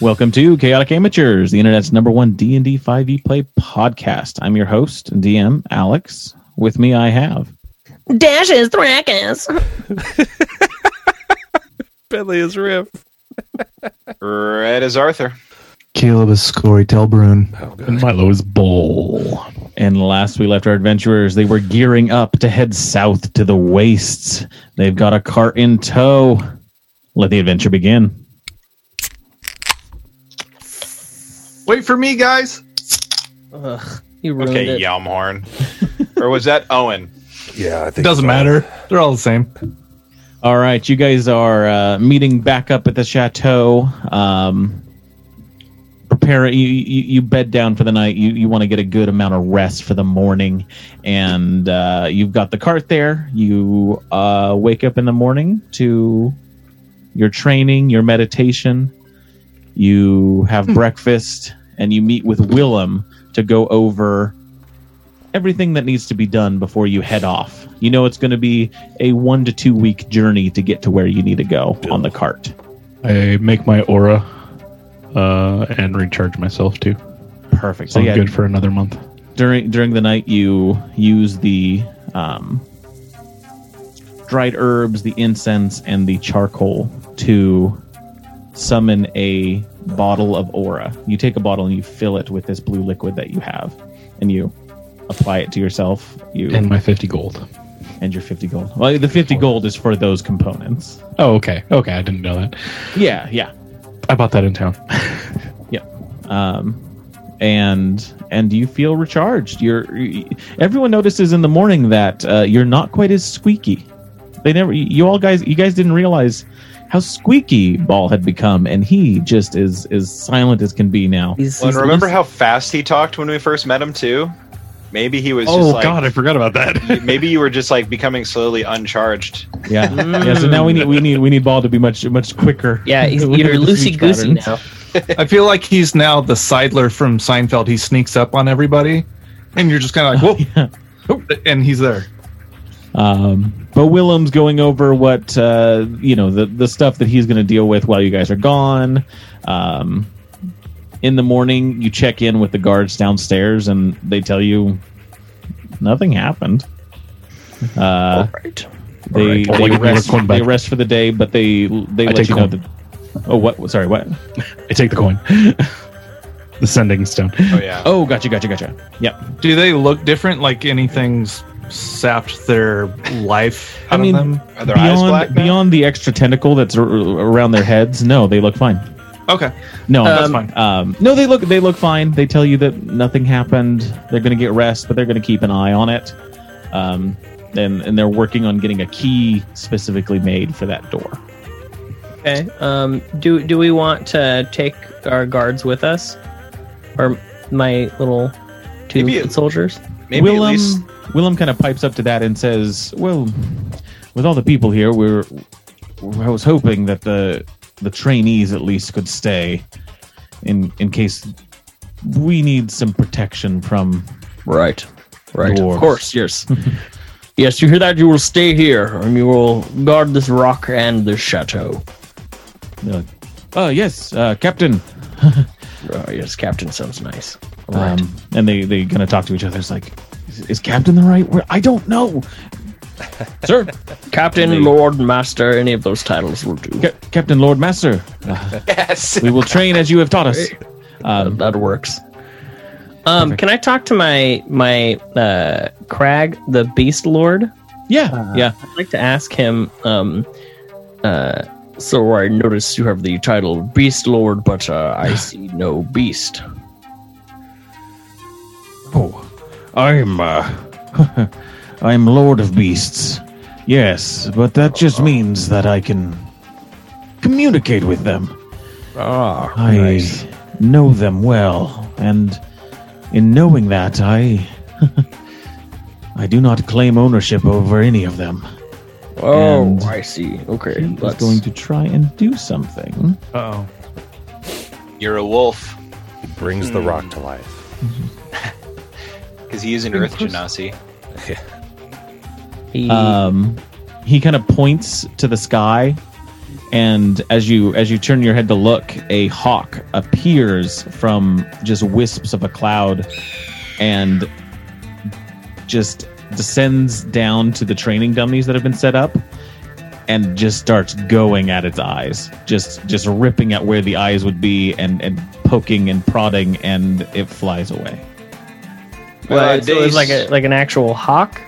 Welcome to Chaotic Amateurs, the internet's number one D and D five E play podcast. I'm your host and DM Alex. With me, I have Dashes Thrakus. Bentley is Riff. Red as Arthur. Caleb is Scory Telbrun. Oh, and Milo is Bull. And last we left our adventurers, they were gearing up to head south to the wastes. They've got a cart in tow. Let the adventure begin. Wait for me, guys. Ugh, you ruined Okay, it. Yelmhorn. or was that Owen? Yeah, I It think doesn't so. matter. They're all the same. All right, you guys are uh, meeting back up at the chateau. Um, prepare you, you you bed down for the night. You you want to get a good amount of rest for the morning, and uh, you've got the cart there. You uh, wake up in the morning to your training, your meditation. You have breakfast, and you meet with Willem to go over everything that needs to be done before you head off. You know it's going to be a one to two week journey to get to where you need to go on the cart. I make my aura uh, and recharge myself too. Perfect. So So I'm yeah, good for another month. during during the night you use the um, dried herbs, the incense, and the charcoal to summon a bottle of aura. You take a bottle and you fill it with this blue liquid that you have, and you apply it to yourself. You And my 50 gold. and your fifty gold. Well, the fifty gold is for those components. Oh, okay. Okay, I didn't know that. Yeah, yeah. I bought that in town. um, and and you feel recharged. You're everyone notices in the morning that uh, you're not quite as squeaky. They never. You all guys. You guys didn't realize how squeaky Ball had become, and he just is as silent as can be now. He's, Well, and he's remember loose- how fast he talked when we first met him too? Maybe he was oh, just like God, I forgot about that. maybe you were just like becoming slowly uncharged. Yeah, yeah. So now we need we need we need Ball to be much much quicker. yeah, he's, with you're loosey goosey now. I feel like he's now the Seidler from Seinfeld. He sneaks up on everybody, and you're just kind of like, Yeah. whoa, and he's there. Um, but Willem's going over what uh, you know the the stuff that he's going to deal with while you guys are gone. Um, in the morning, you check in with the guards downstairs, and they tell you nothing happened. Uh, All right. they Alright. they, Well, rest, we're they rest for the day, but they they I let take you know coin. that. Oh, what? Sorry, what? I take the coin. the sending stone. Oh yeah. Oh, gotcha, gotcha, gotcha. Yep. Do they look different? Like anything's sapped their life I out mean, of them? Are their eyes Beyond black? beyond the extra tentacle that's ar- around their heads, no, they look fine. Okay, No, Um, that's fine. Um, no, they look they look fine. They tell you that nothing happened. They're going to get rest, but they're going to keep an eye on it. Um, and and they're working on getting a key specifically made for that door. Okay. Um. Do do we want to take our guards with us, or my little two Maybe- soldiers? Maybe Willem at least Willem kind of pipes up to that and says, "Well, with all the people here, we're I was hoping that the the trainees at least could stay in in case we need some protection from Right. Right. Dwarves. Of course. Yes. yes. You hear that? You will stay here, and you will guard this rock and this chateau. They're oh yes, uh, Captain. Oh, yes, Captain sounds nice. All right. Um, and they they kind of talk to each other. It's like, is, is Captain the right word? I don't know, sir. Captain, they- Lord, Master, any of those titles will do. Ca- Captain Lord Master. Uh, yes. we will train as you have taught us. Um, that works. Um, can I talk to my my uh, Crag, the Beast Lord? yeah, yeah. I'd like to ask him. Um, uh, so I notice you have the title Beast Lord, but uh, I see no beast. Oh, I'm uh, I'm Lord of Beasts. Yes, but that just means that I can communicate with them. Ah, I nice. know them well, and in knowing that, I I do not claim ownership over any of them. Oh, and I see. Okay, He let's going to try and do something. Oh, You're a wolf He brings the rock to life. because he is an Earth Genasi. He, Um, he kind of points to the sky, and as you as you turn your head to look, a hawk appears from just wisps of a cloud, and just descends down to the training dummies that have been set up, and just starts going at its eyes, just just ripping at where the eyes would be, and and poking and prodding, and it flies away. Well, Uh, so it was like a like an actual hawk.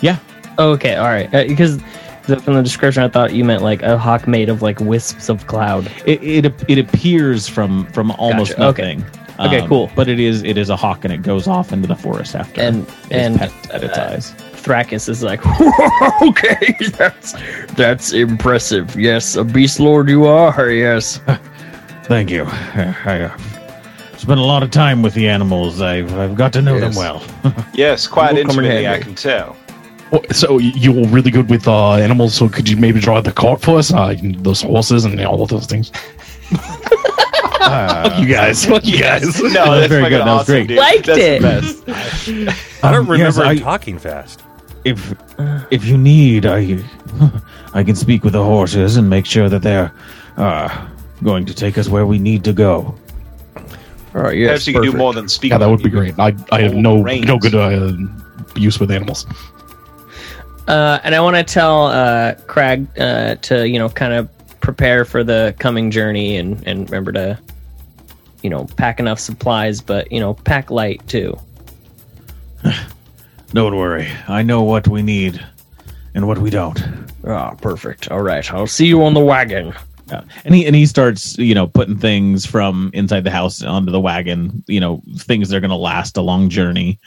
Yeah. Okay, all right. Uh, because from the description, I thought you meant like a hawk made of like wisps of cloud. It it, it appears from from almost Gotcha. Okay. nothing. Okay, cool. But it is it is a hawk, and it goes off into the forest after And and at its uh, eyes. Thrakus is like, okay, that's that's impressive. Yes, a beast lord you are. Yes. Thank you. I uh, spent a lot of time with the animals. I've I've got to know them well. Yes, quite Will come in intimately, I can tell. Oh, So you're really good with uh, animals. So could you maybe drive the cart for us? Uh, those horses and all of those things. Fuck you guys. Fuck you guys. No, was that's very fucking good, that was great. dude. Liked that's it. The best. I don't Um, yes, remember him I- talking fast. if if you need, I I can speak with the horses and make sure that they're uh, going to take us where we need to go. All right. Yes. Perhaps you can do perfect. more than speak. Yeah, that would be great. I I have no reins. no good uh, use with animals. Uh, and I want to tell uh, Crag uh, to you know kind of prepare for the coming journey and and remember to you know pack enough supplies, but you know pack light too. Don't worry, I know what we need and what we don't. Ah, perfect. All right, I'll see you on the wagon. Yeah. And he and he starts, you know, putting things from inside the house onto the wagon, you know, things that are going to last a long journey.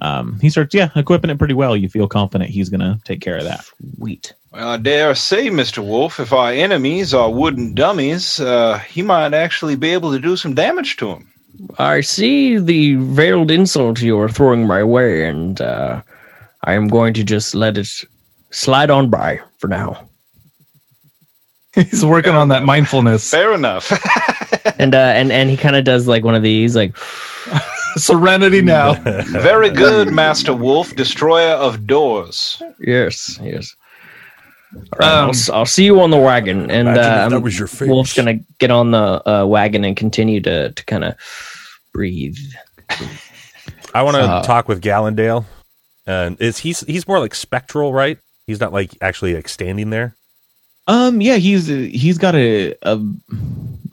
Um, he starts, yeah, equipping it pretty well. You feel confident he's going to take care of that. Sweet. Well, I dare say, Mr. Wolf, if our enemies are wooden dummies, uh, he might actually be able to do some damage to them. I see the veiled insult you are throwing my way, and uh, I am going to just let it slide on by for now. he's working on that mindfulness. Fair enough. And uh, and and he kind of does like one of these, like Serenity now. Very good, Master Wolf, destroyer of doors. yes, yes. All right, I'll, Um, s- I'll see you on the wagon, and uh, that was your face. Wolf's gonna get on the uh, wagon and continue to to kind of breathe. I want to Uh, talk with Gallendale. And is he's he's more like spectral, right? He's not like actually like standing there. Um, yeah, he's he's got a, a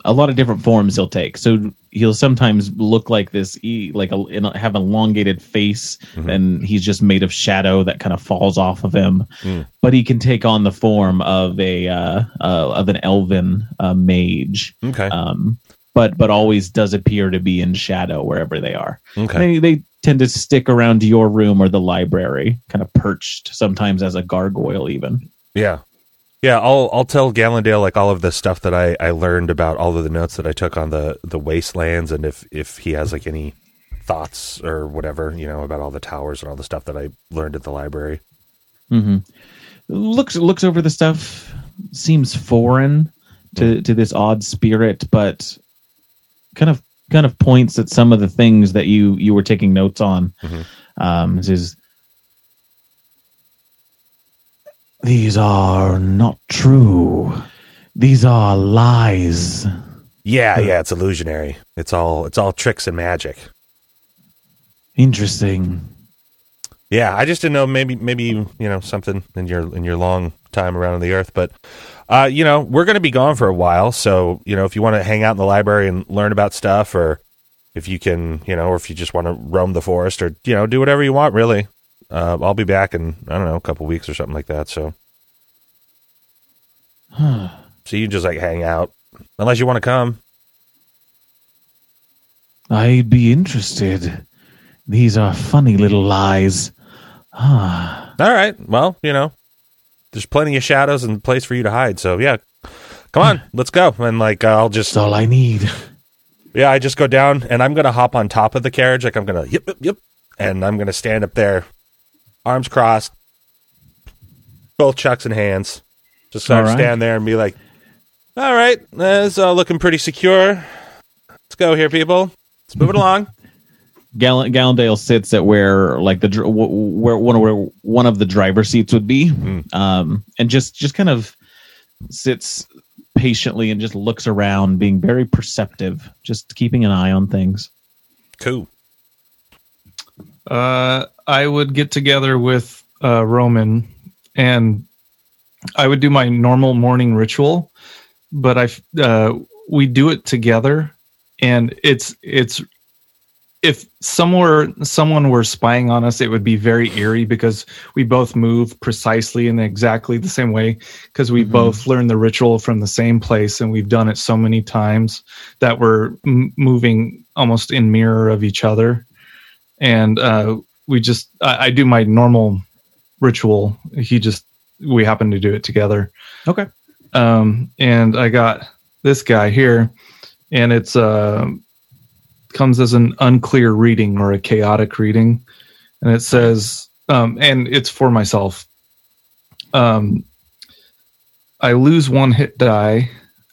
a lot of different forms he'll take. So he'll sometimes look like this, e- like a have an elongated face, Mhm. and he's just made of shadow that kind of falls off of him. Mm. But he can take on the form of a uh, uh, of an elven uh, mage. Okay. um, but but always does appear to be in shadow wherever they are. okay. They they tend to stick around your room or the library, kind of perched sometimes as a gargoyle, even. Yeah. Yeah, I'll I'll tell Gallendale like all of the stuff that I, I learned about all of the notes that I took on the, the wastelands and if, if he has like any thoughts or whatever, you know, about all the towers and all the stuff that I learned at the library. hmm Looks looks over the stuff, seems foreign to to this odd spirit, but kind of kind of points at some of the things that you you were taking notes on. Mhm. Um, says, "These are not true. These are lies." Yeah, yeah, it's illusionary. It's all it's all tricks and magic. Interesting. Yeah, I just didn't know maybe maybe you know something in your in your long time around the earth, but uh, you know we're going to be gone for a while, so you know if you want to hang out in the library and learn about stuff, or if you can, you know, or if you just want to roam the forest, or you know do whatever you want, really. Uh, I'll be back in I don't know a couple weeks or something like that. So so you just like hang out unless you want to come. I'd be interested. These are funny little lies. Ah, All right, well you know there's plenty of shadows and place for you to hide. So yeah, come on, let's go. And like, I'll just, That's all I need. yeah, I just go down and I'm going to hop on top of the carriage. Like, I'm going to, yep, yep, yep. And I'm going to stand up there, arms crossed, both chucks in hands. Just sort of All right. stand there and be like, all right, that's all looking pretty secure. Let's go here, people. Let's move it along. Gall- Gallendale sits at where like the dr- where one of where one of the driver seats would be, um, and just just kind of sits patiently and just looks around, being very perceptive, just keeping an eye on things. Cool. Uh, I would get together with uh, Roman, and I would do my normal morning ritual, but I uh, we do it together, and it's it's if somewhere someone were spying on us, it would be very eerie because we both move precisely in exactly the same way because we both learned the ritual from the same place and we've done it so many times that we're m- moving almost in mirror of each other. And uh, we just I, I do my normal ritual. He just we happen to do it together. Okay. um, and I got this guy here, and it's uh, comes as an unclear reading or a chaotic reading, and it says, um, and it's for myself. Um, I lose one hit die,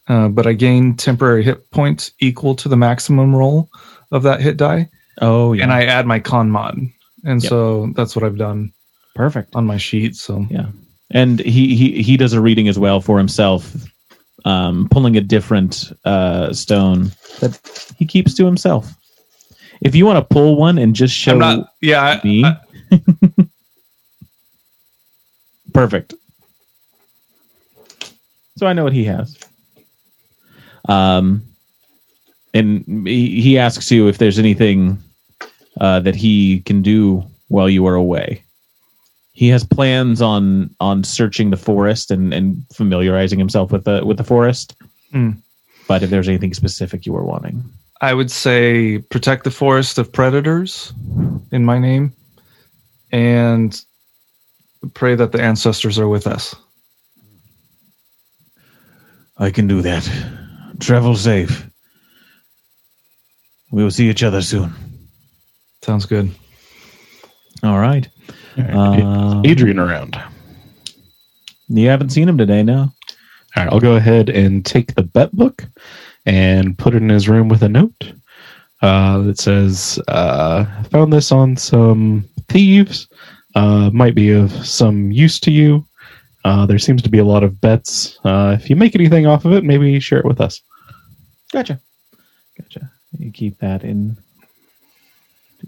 uh, but I gain temporary hit points equal to the maximum roll of that hit die, Oh yeah, and I add my con mod, and Yep. so that's what I've done perfect. on my sheet. So Yeah, and he he he does a reading as well for himself, um, pulling a different uh, stone that he keeps to himself. If you want to pull one and just show I'm not. Yeah, I- me, I- perfect. So I know what he has. Um, and he, he asks you if there's anything uh, that he can do while you are away. He has plans on on searching the forest and, and familiarizing himself with the with the forest. Hmm. But if there's anything specific you were wanting, I would say protect the forest of predators in my name and pray that the ancestors are with us. I can do that. Travel safe. We will see each other soon. Sounds good. All right. Uh, Adrian around. you haven't seen him today, no? All right, I'll go ahead and take the bet book and put it in his room with a note uh, that says, uh, "Found this on some thieves. Uh, might be of some use to you. Uh, there seems to be a lot of bets. Uh, if you make anything off of it, maybe share it with us." Gotcha. Gotcha. You keep that in.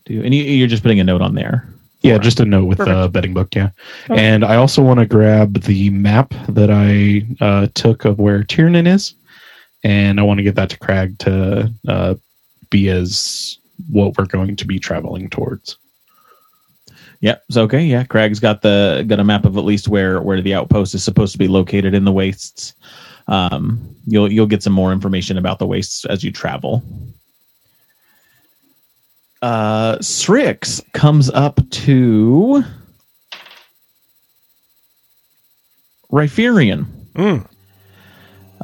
Do and you, you're just putting a note on there. Yeah, just a note with the betting book. Yeah, and I also want to grab the map that I uh, took of where Tiernan is, and I want to get that to Crag to uh, be as what we're going to be traveling towards. Yep. So okay. Yeah. Craig's got the got a map of at least where where the outpost is supposed to be located in the wastes. Um, you'll you'll get some more information about the wastes as you travel. Uh, Strix comes up to Rhypherian. Mm.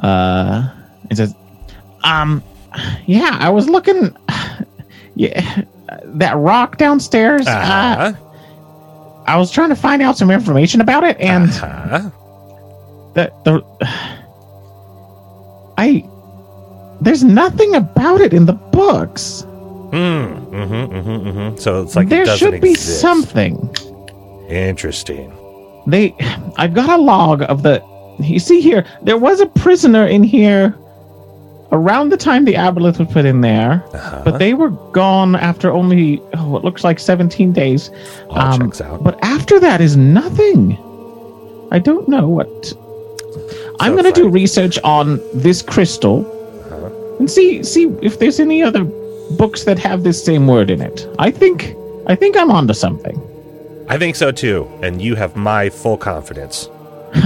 Uh, and says, "Um, yeah, I was looking. Yeah, that rock downstairs. Uh, Uh-huh. I was trying to find out some information about it, and Uh-huh. that the I there's nothing about it in the books. Mm, mm-hmm, mm-hmm, mm-hmm. So it's like it there doesn't should be exist. something. Interesting. They, I've got a log of the. You see here, there was a prisoner in here around the time the aboleth was put in there, Uh-huh. but they were gone after only oh, it looks like 17 days. All Um, checks out. But after that is nothing. I don't know what. I'm going to do research on this crystal Uh-huh. and see see if there's any other books that have this same word in it. I think I think I'm onto something. I think so too, and you have my full confidence.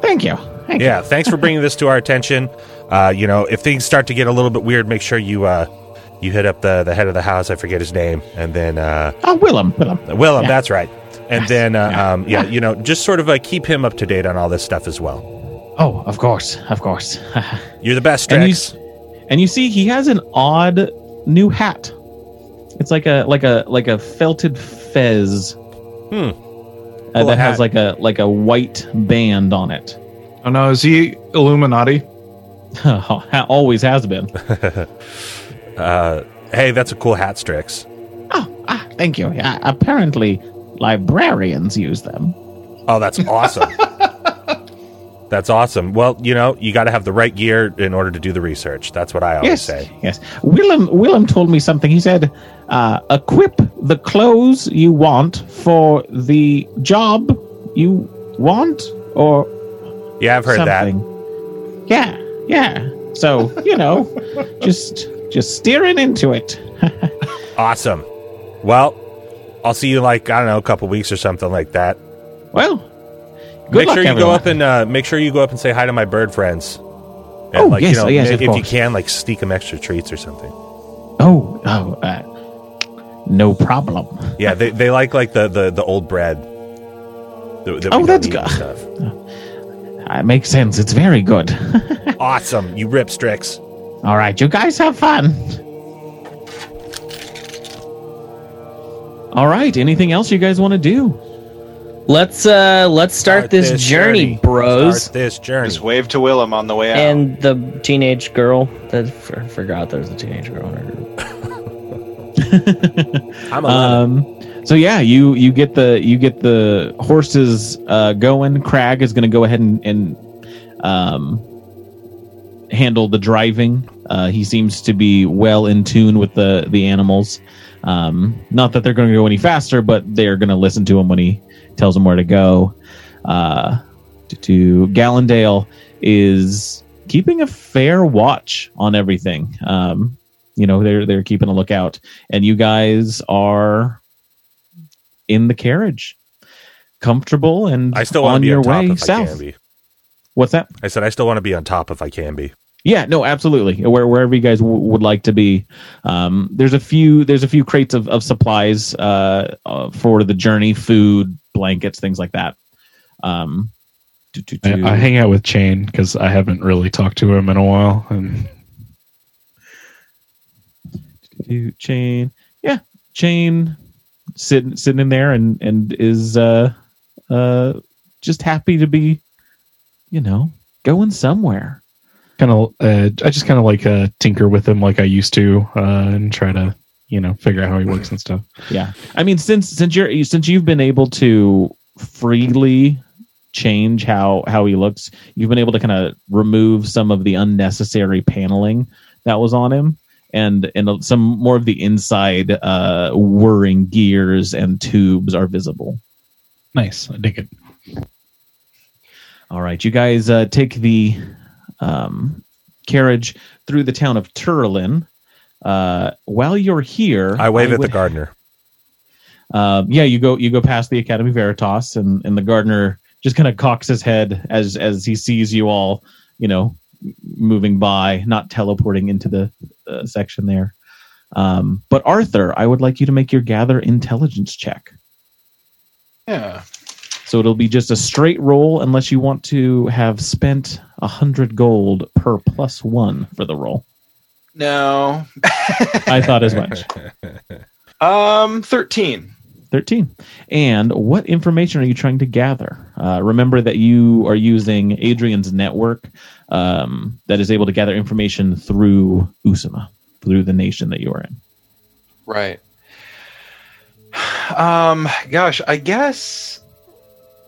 Thank you. Thank you. Yeah, thanks for bringing this to our attention. Uh, you know, if things start to get a little bit weird, make sure you uh, you hit up the the head of the house. I forget his name, and then uh, Oh, Willem, Willem. Willem. Yeah. That's right. And then uh, um, yeah, you know, just sort of uh, keep him up to date on all this stuff as well. Oh, of course, of course. You're the best, And you and you see he has an odd new hat. It's like a like a like a felted fez Hmm. uh, Cool that has like a like a white band on it. Oh no, is he Illuminati? Always has been. Uh, hey, that's a cool hat, Strix. Oh, ah, thank you. Yeah, apparently, librarians use them. Oh, that's awesome. that's awesome. Well, you know, you got to have the right gear in order to do the research. That's what I always yes, say. yes. Willem Willem told me something. He said, uh, "Equip the clothes you want for the job you want, or Yeah, I've heard something." Yeah, yeah. So you know, just just steering into it. Awesome. Well, I'll see you like I don't know, a couple weeks or something like that. Well, good make luck, sure you everyone. go up and uh, make sure you go up and say hi to my bird friends. And, Oh, like, yes, you know, oh, yes, of if you can, like sneak them extra treats or something. Oh, oh, uh, no problem. Yeah, they, they like like the, the, the old bread. that- that Oh, that's good. Stuff. Uh, makes sense. It's very good. Awesome, you rip Strix. All right, you guys have fun. All right. Anything else you guys want to do? Let's uh let's start, this, journey, bros. Start this journey. Just wave to Willem on the way out. And the teenage girl. That I forgot there was a teenage girl in our group. I'm Um. So yeah, you you get the you get the horses uh, going. Crag is going to go ahead and, and um handle the driving. Uh, he seems to be well in tune with the the animals. Um, not that they're going to go any faster, but they're going to listen to him when he tells him where to go. Uh, to, to Gallendale is keeping a fair watch on everything. Um, you know, they're they're keeping a lookout, and you guys are in the carriage, comfortable and I still want to on be your on top way if I south. can be. What's that? I said I still want to be on top if I can be. Yeah, no, absolutely. Where, wherever you guys w- would like to be, um, there's a few there's a few crates of, of supplies uh, uh, for the journey, food, blankets, things like that. Um, I, I hang out with Chain because I haven't really talked to him in a while, and chain, yeah, chain, sitting sitting in there and and is uh uh just happy to be, you know, going somewhere. Kind of uh, I just kind of like uh, tinker with him like I used to, uh, and try to you know figure out how he works and stuff. Yeah, I mean, since since you're since you've been able to freely change how how he looks, you've been able to kind of remove some of the unnecessary paneling that was on him, and and some more of the inside uh, whirring gears and tubes are visible. Nice, I dig it. All right, you guys uh, take the um, carriage through the town of Turlin. Uh, while you're here, I wave at the gardener. Um, yeah, you go you go past the Academy Veritas, and and the gardener just kind of cocks his head as as he sees you all, you know, moving by, not teleporting into the uh, section there. Um, but Arthur, I would like you to make your gather intelligence check. yeah. So it'll be just a straight roll unless you want to have spent a hundred gold per plus one for the roll. No. I thought as much. Um, 13. 13. And what information are you trying to gather? Uh, remember that you are using Adrian's network um, that is able to gather information through Usama, through the nation that you are in. Right. Um, gosh, I guess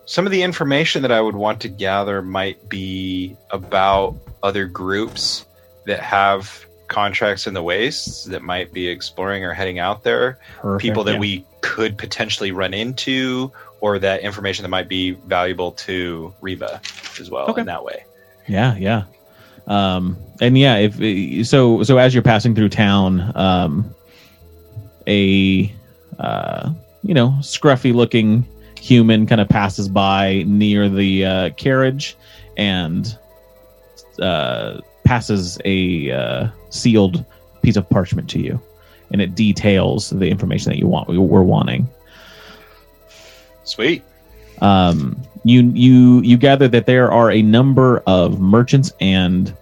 some of the information that I would want to gather might be about other groups that have contracts in the wastes that might be exploring or heading out there. Perfect, people that yeah. we could potentially run into, or that information that might be valuable to Reba as well Okay. in that way. Yeah, yeah. Um, and yeah, if so, so as you're passing through town, um, a uh, you know scruffy looking human kind of passes by near the uh, carriage and uh, passes a uh, sealed piece of parchment to you, and it details the information that you want. We were wanting. Sweet. Um, you you you gather that there are a number of merchants and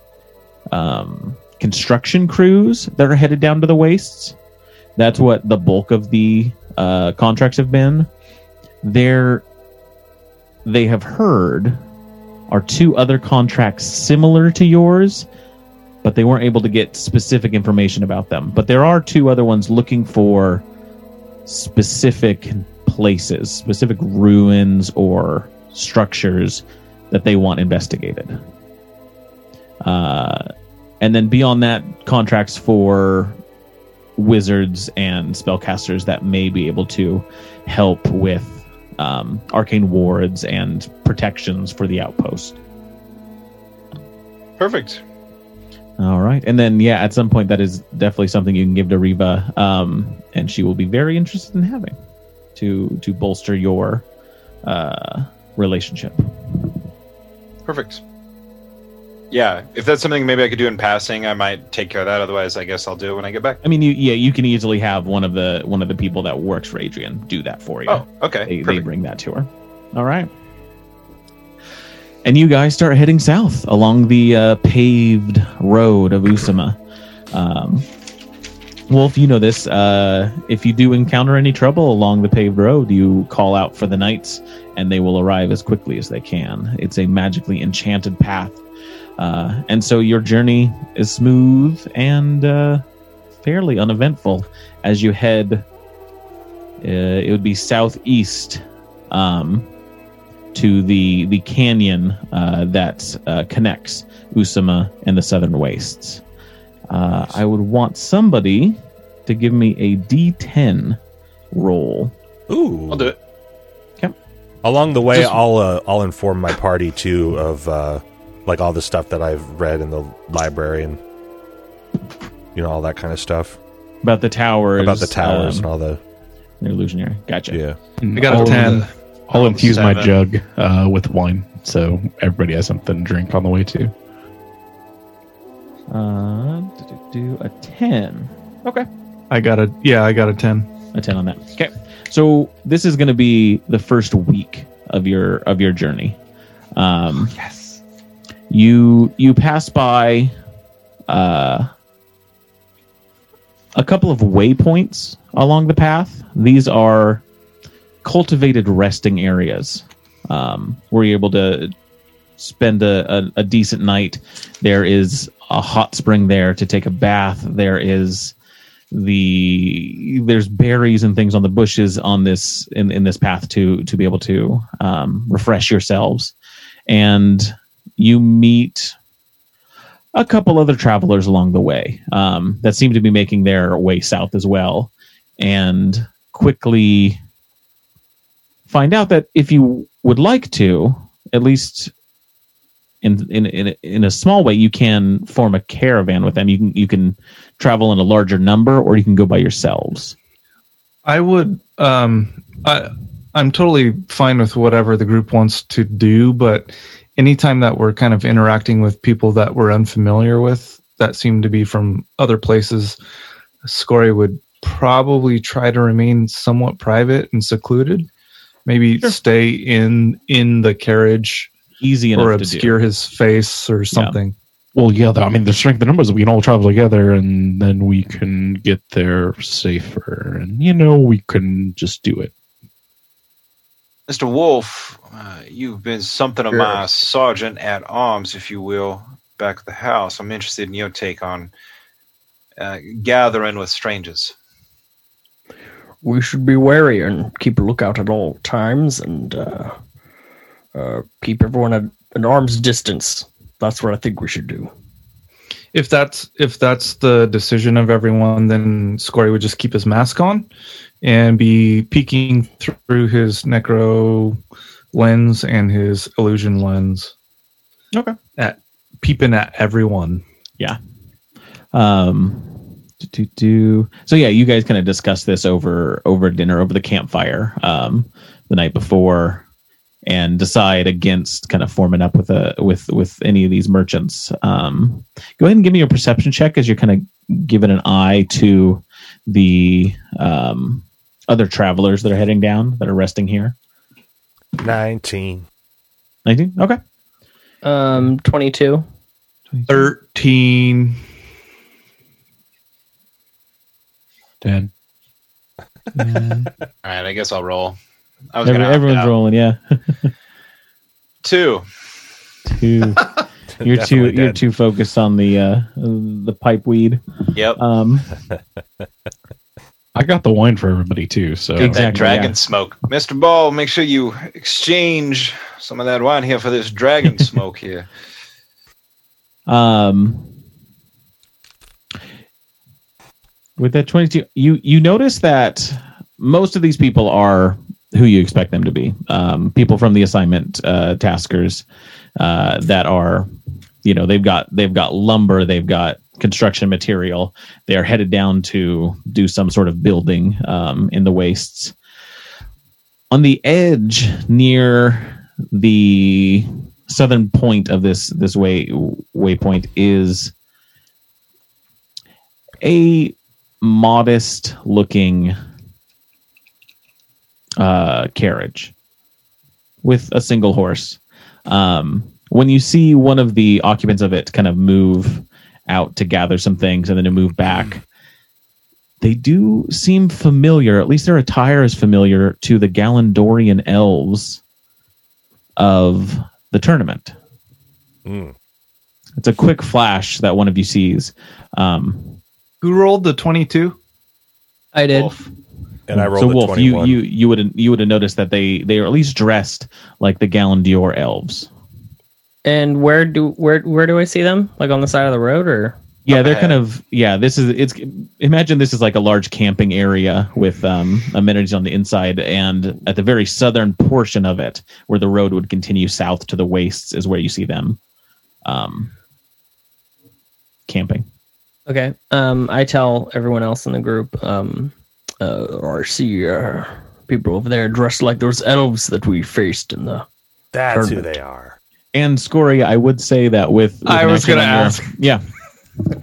um, construction crews that are headed down to the wastes. That's what the bulk of the uh, contracts have been. There, they have heard are two other contracts similar to yours, but they weren't able to get specific information about them. But there are two other ones looking for specific places, specific ruins or structures that they want investigated. Uh, and then beyond that, contracts for wizards and spellcasters that may be able to help with um, arcane wards and protections for the outpost. Perfect. All right, and then yeah, at some point that is definitely something you can give to Riva, um, and she will be very interested in having to to bolster your uh, relationship. Perfect. Yeah, if that's something maybe I could do in passing, I might take care of that. Otherwise, I guess I'll do it when I get back. I mean, you yeah, you can easily have one of the one of the people that works for Adrian do that for you. Oh, okay. they, they bring that to her. All right. And you guys start heading south along the uh, paved road of Usama. Um, Wolf, you know this. Uh, if you do encounter any trouble along the paved road, you call out for the knights, and they will arrive as quickly as they can. It's a magically enchanted path, uh, and so your journey is smooth and uh, fairly uneventful as you head. Uh, it would be southeast um, to the the canyon uh, that uh, connects Usama and the southern wastes. Uh, I would want somebody to give me a D10 roll. Ooh. I'll do it. Along the way, Just- I'll uh, I'll inform my party too of uh, like all the stuff that I've read in the library and you know all that kind of stuff About the towers. about the towers um, and all the the illusionary. Gotcha. yeah. I got a I'll- 10. I'll infuse my jug uh, with wine, so everybody has something to drink on the way too. Uh, do, do, do, a 10. Okay. I got a yeah, I got a 10. a 10 on that okay so this is going to be the first week of your of your journey um Yes. You you pass by uh a couple of waypoints along the path. These are cultivated resting areas um where you're able to spend a, a, a decent night. There is a hot spring there to take a bath. There is the there's berries and things on the bushes on this in, in this path to to be able to um, refresh yourselves. And you meet a couple other travelers along the way um, that seem to be making their way south as well and quickly find out that if you would like to at least in in in a, in a small way you can form a caravan with them. You can you can travel in a larger number or you can go by yourselves. I would um I I'm totally fine with whatever the group wants to do, but anytime that we're kind of interacting with people that we're unfamiliar with that seem to be from other places, Scory would probably try to remain somewhat private and secluded. Maybe Sure. stay in in the carriage easy enough or to do obscure his face or something. Well, yeah, I mean, the strength of numbers, we can all travel together and then we can get there safer. And, you know, we can just do it. Mr. Wolf, uh, you've been something of Sure. my sergeant at arms, if you will, back at the house. I'm interested in your take on uh, gathering with strangers. we should be wary and keep a lookout at all times and uh, uh, keep everyone at an arm's distance. That's what I think we should do. If that's if that's the decision of everyone, then Scory would just keep his mask on and be peeking through his necro lens and his illusion lens. Okay. At peeping at everyone. Yeah. Um do, do, do. so yeah you guys kind of discussed this over over dinner over the campfire um the night before and decide against kind of forming up with a with with any of these merchants um go ahead and give me a perception check as you're kind of giving an eye to the um other travelers that are heading down that are resting here Nineteen. 19? Okay. Um, 22. 13. Dan. All right, I guess I'll roll. I was Every- gonna everyone's rolling, yeah. two. Two. You're too Definitely you're too focused on the uh the pipe weed. Yep. Um I got the wine for everybody too. So Exactly. that dragon yeah. smoke, Mister Ball. Make sure you exchange some of that wine here for this dragon smoke here. um with that 22 you you notice that most of these people are who you expect them to be um people from the assignment uh taskers uh that are you know they've got they've got lumber they've got construction material. They are headed down to do some sort of building um in the wastes. On the edge near the southern point of this this way waypoint is a modest looking uh carriage with a single horse. Um when you see one of the occupants of it kind of move out to gather some things and then to move back they do seem familiar at least their attire is familiar to the Galandorian elves of the tournament Mm. it's a quick flash that one of you sees. Um, Who rolled the 22? I did. Wolf. And I rolled so a Wolf, you 21. you you would you would have noticed that they they are at least dressed like the Galandior elves. And where do where where do I see them? Like on the side of the road or? Yeah, they're kind of yeah. This is it's imagine this is like a large camping area with um, amenities on the inside, and at the very southern portion of it, where the road would continue south to the wastes, is where you see them um, camping. Okay. Um, I tell everyone else in the group. Um, uh, I see uh, people over there dressed like those elves that we faced in the. That's who they are. And Scoria, I would say that with, with I was gonna ask. yeah,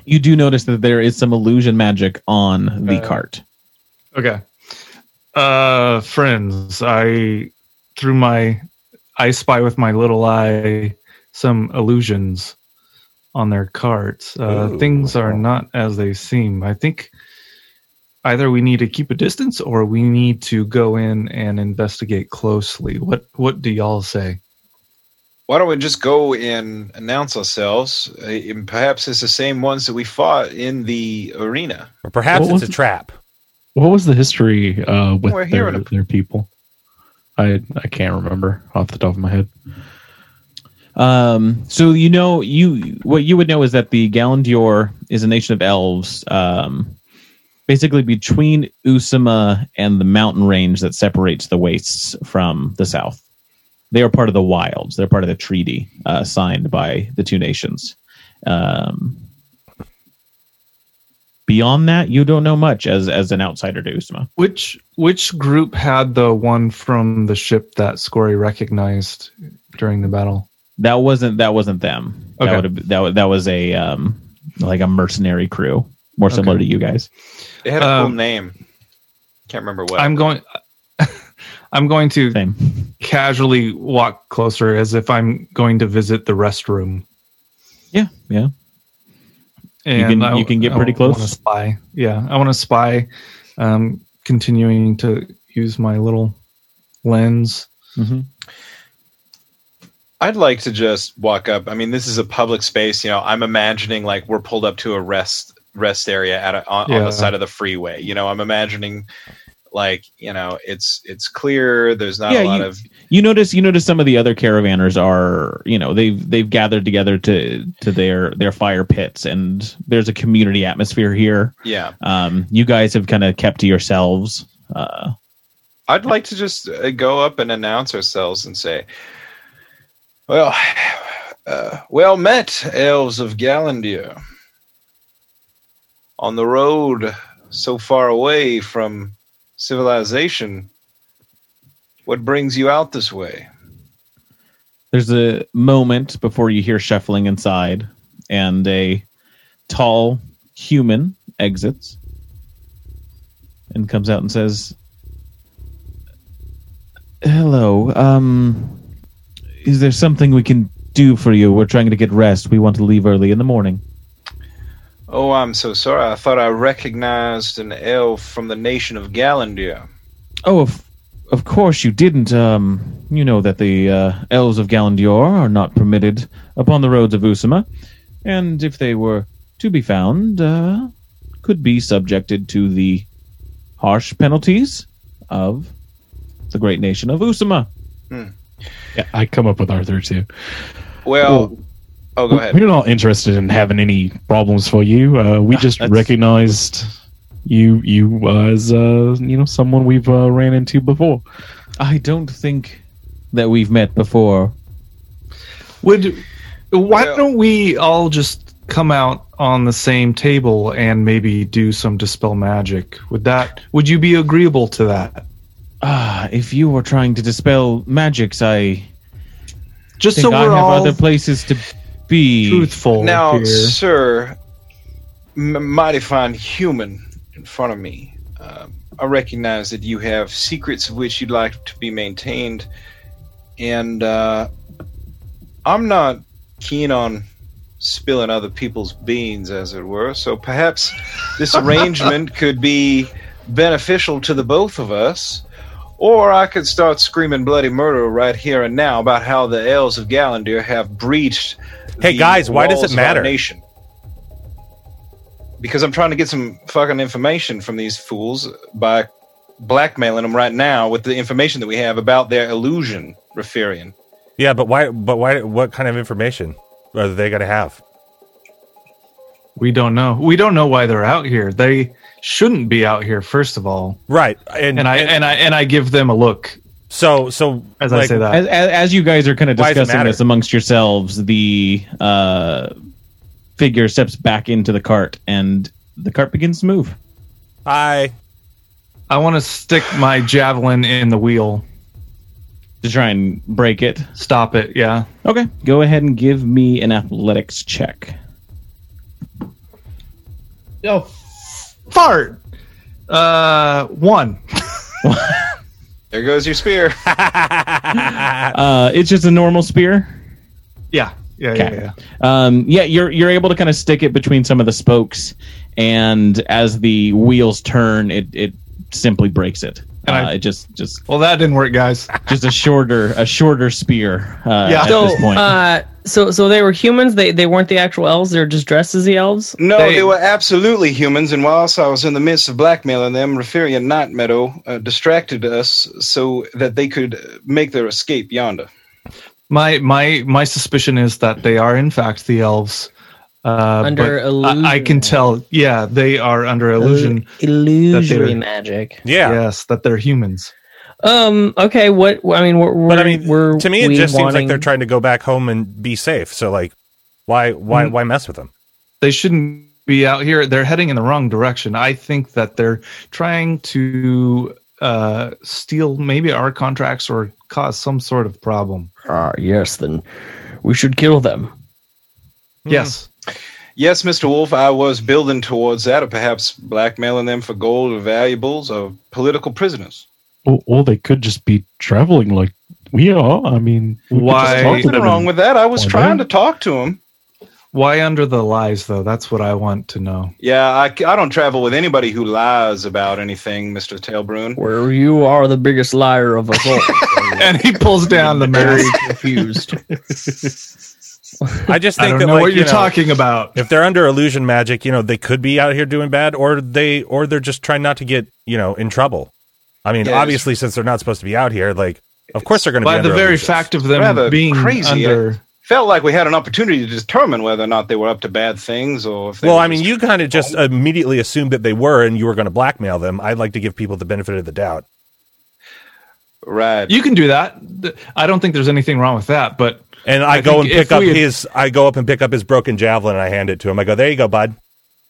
you do notice that there is some illusion magic on the Uh, cart. Okay. Uh, friends, I through my I spy with my little eye some illusions on their carts. Uh, things are not as they seem. I think either we need to keep a distance or we need to go in and investigate closely. What What do y'all say? Why don't we just go and announce ourselves? Uh, and perhaps it's the same ones that we fought in the arena. Or perhaps What it's a it? trap. what was the history uh, with We're their, a- their people? I I can't remember off the top of my head. Um, so you know, you what you would know is that the Galandior is a nation of elves, um, basically between Usama and the mountain range that separates the wastes from the south. They are part of the wilds. They're part of the treaty uh, signed by the two nations. Um, beyond that, you don't know much as as an outsider to Usama. Which Which group had the one from the ship that Scory recognized during the battle? That wasn't that wasn't them. Okay. That would have that that was a um like a mercenary crew, more similar Okay. to you guys. They had a cool Um, name. Can't remember what. I'm going. I'm going to Same. casually walk closer as if I'm going to visit the restroom. Yeah, yeah. And can- I- you can get I pretty close? wanna spy. Yeah, I want to spy. Um, continuing to use my little lens. hmm I'd like to just walk up. I mean, this is a public space. You know, I'm imagining like we're pulled up to a rest rest area at a, on, on the side of the freeway. You know, I'm imagining like you know it's it's clear. There's not Yeah, a lot you- of You notice you notice some of the other caravanners are you know they've they've gathered together to to their their fire pits and there's a community atmosphere here. yeah. Um, you guys have kind of kept to yourselves. Uh, I'd like to just uh, go up and announce ourselves and say, "Well, uh, well met, elves of Galandir. On the road so far away from civilization, what brings you out this way?" there's a moment before you hear shuffling inside and a tall human exits and comes out and says hello. Um, is there something we can do for you? We're trying to get rest. We want to leave early in the morning. Oh, I'm so sorry. I thought I recognized an elf from the nation of Gallendale. Oh, of, of course you didn't. Um, you know that the uh, elves of Gallendale are not permitted upon the roads of Usama, and if they were to be found, uh, could be subjected to the harsh penalties of the great nation of Usama. Yeah, I come up with Arthur too. Well, oh, go ahead. We're not interested in having any problems for you. Uh, we just recognized you you uh, as uh, you know someone we've uh, ran into before. I don't think that we've met before. Would why Well- don't we all just come out on the same table and maybe do some dispel magic? Would that would you be agreeable to that? Ah, if you were trying to dispel magics, I Just think so I we're have all other places to be. truthful Now, here. sir, m- mighty fine human in front of me. Um, I recognize that you have secrets of which you'd like to be maintained, and uh, I'm not keen on spilling other people's beans, as it were. So perhaps this arrangement could be beneficial to the both of us. Or I could start screaming bloody murder right here and now about how the elves of Gallendale have breached. Hey, guys, why does it walls of our matter? Nation. Because I'm trying to get some fucking information from these fools by blackmailing them right now with the information that we have about their illusion, Rafirian. Yeah, but why? But why? What kind of information are they going to have? we don't know. We don't know why they're out here. They shouldn't be out here first of all. Right, and And I and I and I give them a look so so as I say that. As, as, as you guys are kind of Why does it discussing this amongst yourselves, the uh, figure steps back into the cart, and the cart begins to move. I I want to stick my javelin in the wheel. To try and break it. Stop it. Yeah. Okay, go ahead and give me an athletics check. Oh, fart. Uh, one. There goes your spear. Uh, it's just a normal spear. Yeah. Yeah. Okay. Yeah. yeah. Um, yeah, you're you're able to kind of stick it between some of the spokes, and as the wheels turn, it it simply breaks it. And Uh, I- it just just Well, that didn't work, guys. just a shorter a shorter spear. Uh, Yeah. at So, this point. uh, so, so they were humans. They they weren't the actual elves. They're just dressed as the elves. No, They- they, were absolutely humans, and whilst I was in the midst of blackmailing them, Rafirian Night Meadow uh, distracted us so that they could uh, make their escape yonder. My my my suspicion is that they are in fact the elves. Uh, Under illusion. I, I can tell. Yeah, they are under illusion. illusory magic. yeah. Yes, that they're humans. Um. Okay. What? I mean, we're, But I mean, we're, to me, it we just seems like they're trying to go back home and be safe. So, like, why, why, Mm. why mess with them? They shouldn't be out here. They're heading in the wrong direction. I think that they're trying to uh, steal maybe our contracts or cause some sort of problem. Ah, yes. Then we should kill them. Yes. Yes, Mr. Wolf, I was building towards that, or perhaps blackmailing them for gold or valuables or political prisoners. Or, or they could just be traveling like we are. I mean, we Why- just Nothing wrong with that. I was trying not? to talk to him. Why under the lies though? That's what I want to know. Yeah, I, I don't travel with anybody who lies about anything, Mr. Tailbrune. Where you are the biggest liar of us all. And he pulls down the Very mask. confused. I just I think don't that, know like, what you you're know, talking about. If they're under illusion magic, you know, they could be out here doing bad, or they, or they're just trying not to get, you know, in trouble. I mean, Yes. obviously, since they're not supposed to be out here, like, of course they're going to be By under the very illusions. fact of them Rather being crazy, under. Felt like we had an opportunity to determine whether or not they were up to bad things or if they Well, were I mean, you kind of just immediately assumed that they were, and you were going to blackmail them. I'd like to give people the benefit of the doubt. right. You can do that. I don't think there's anything wrong with that. But And I, I go and pick up had- his. I go up and pick up his broken javelin, and I hand it to him. I go, "There you go, bud."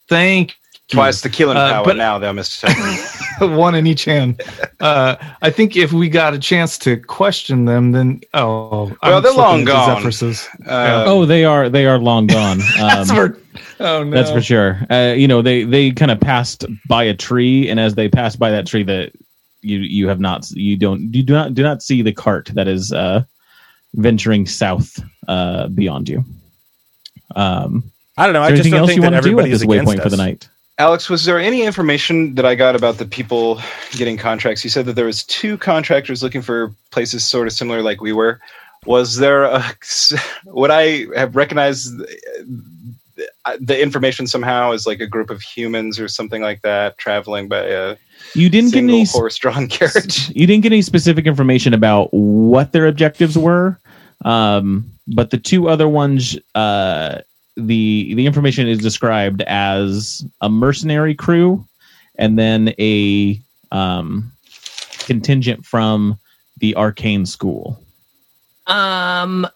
thank Twice the killing Uh, power but- now, though, Mr. Tailbrune. one in each hand. Uh, I think if we got a chance to question them, then oh, Well, they're long gone. Zephyrus. Uh, oh, they are they are long gone. Um, That's for, oh no, That's for sure. Uh, you know, they they kind of passed by a tree, and as they passed by that tree, that you you have not you don't you do not do not see the cart that is uh, venturing south uh, beyond you. Um, I don't know. I just anything don't else think you want to do at everybody this is against waypoint for the us. night? Alex, was there any information that I got about the people getting contracts? You said that there was two contractors looking for places sort of similar like we were. Was there a would I have recognized the, the information somehow is like a group of humans or something like that traveling by a You didn't get any horse-drawn carriage? you didn't get any specific information about what their objectives were um, but the two other ones uh, the the information is described as a mercenary crew and then a um, contingent from the arcane school Um,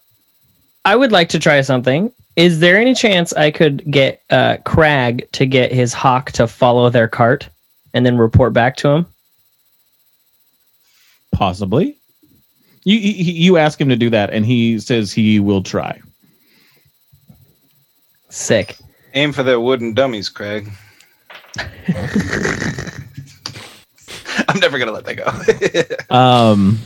I would like to try something. Is there any chance I could get uh, Crag to get his hawk to follow their cart and then report back to him? possibly you you you ask him to do that and he says he will try Sick. Aim for their wooden dummies, Craig. I'm never gonna let that go. um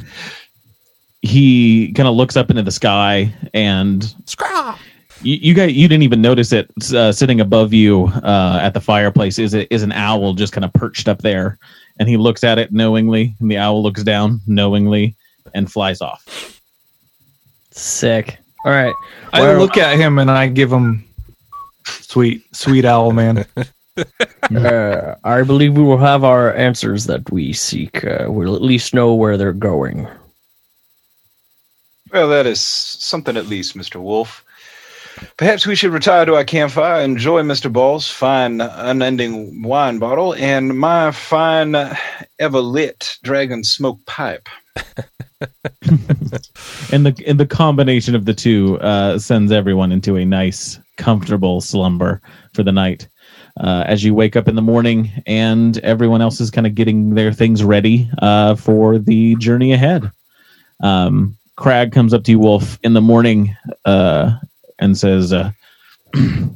he kind of looks up into the sky and you, you guys you didn't even notice it uh, sitting above you uh, at the fireplace is it is an owl just kind of perched up there and he looks at it knowingly and the owl looks down knowingly and flies off Sick. All right. I Well- look at him and I give him sweet, sweet owl man. Uh, I believe we will have our answers that we seek. Uh, we'll at least know where they're going. Well, that is something at least, Mr. Wolf. Perhaps we should retire to our campfire, enjoy Mr. Ball's fine, unending wine bottle, and my fine, ever lit dragon smoke pipe. and the and the combination of the two uh, sends everyone into a nice comfortable slumber for the night uh, as you wake up in the morning and everyone else is kind of getting their things ready uh, for the journey ahead um, crag comes up to you wolf in the morning uh, and says uh, uh,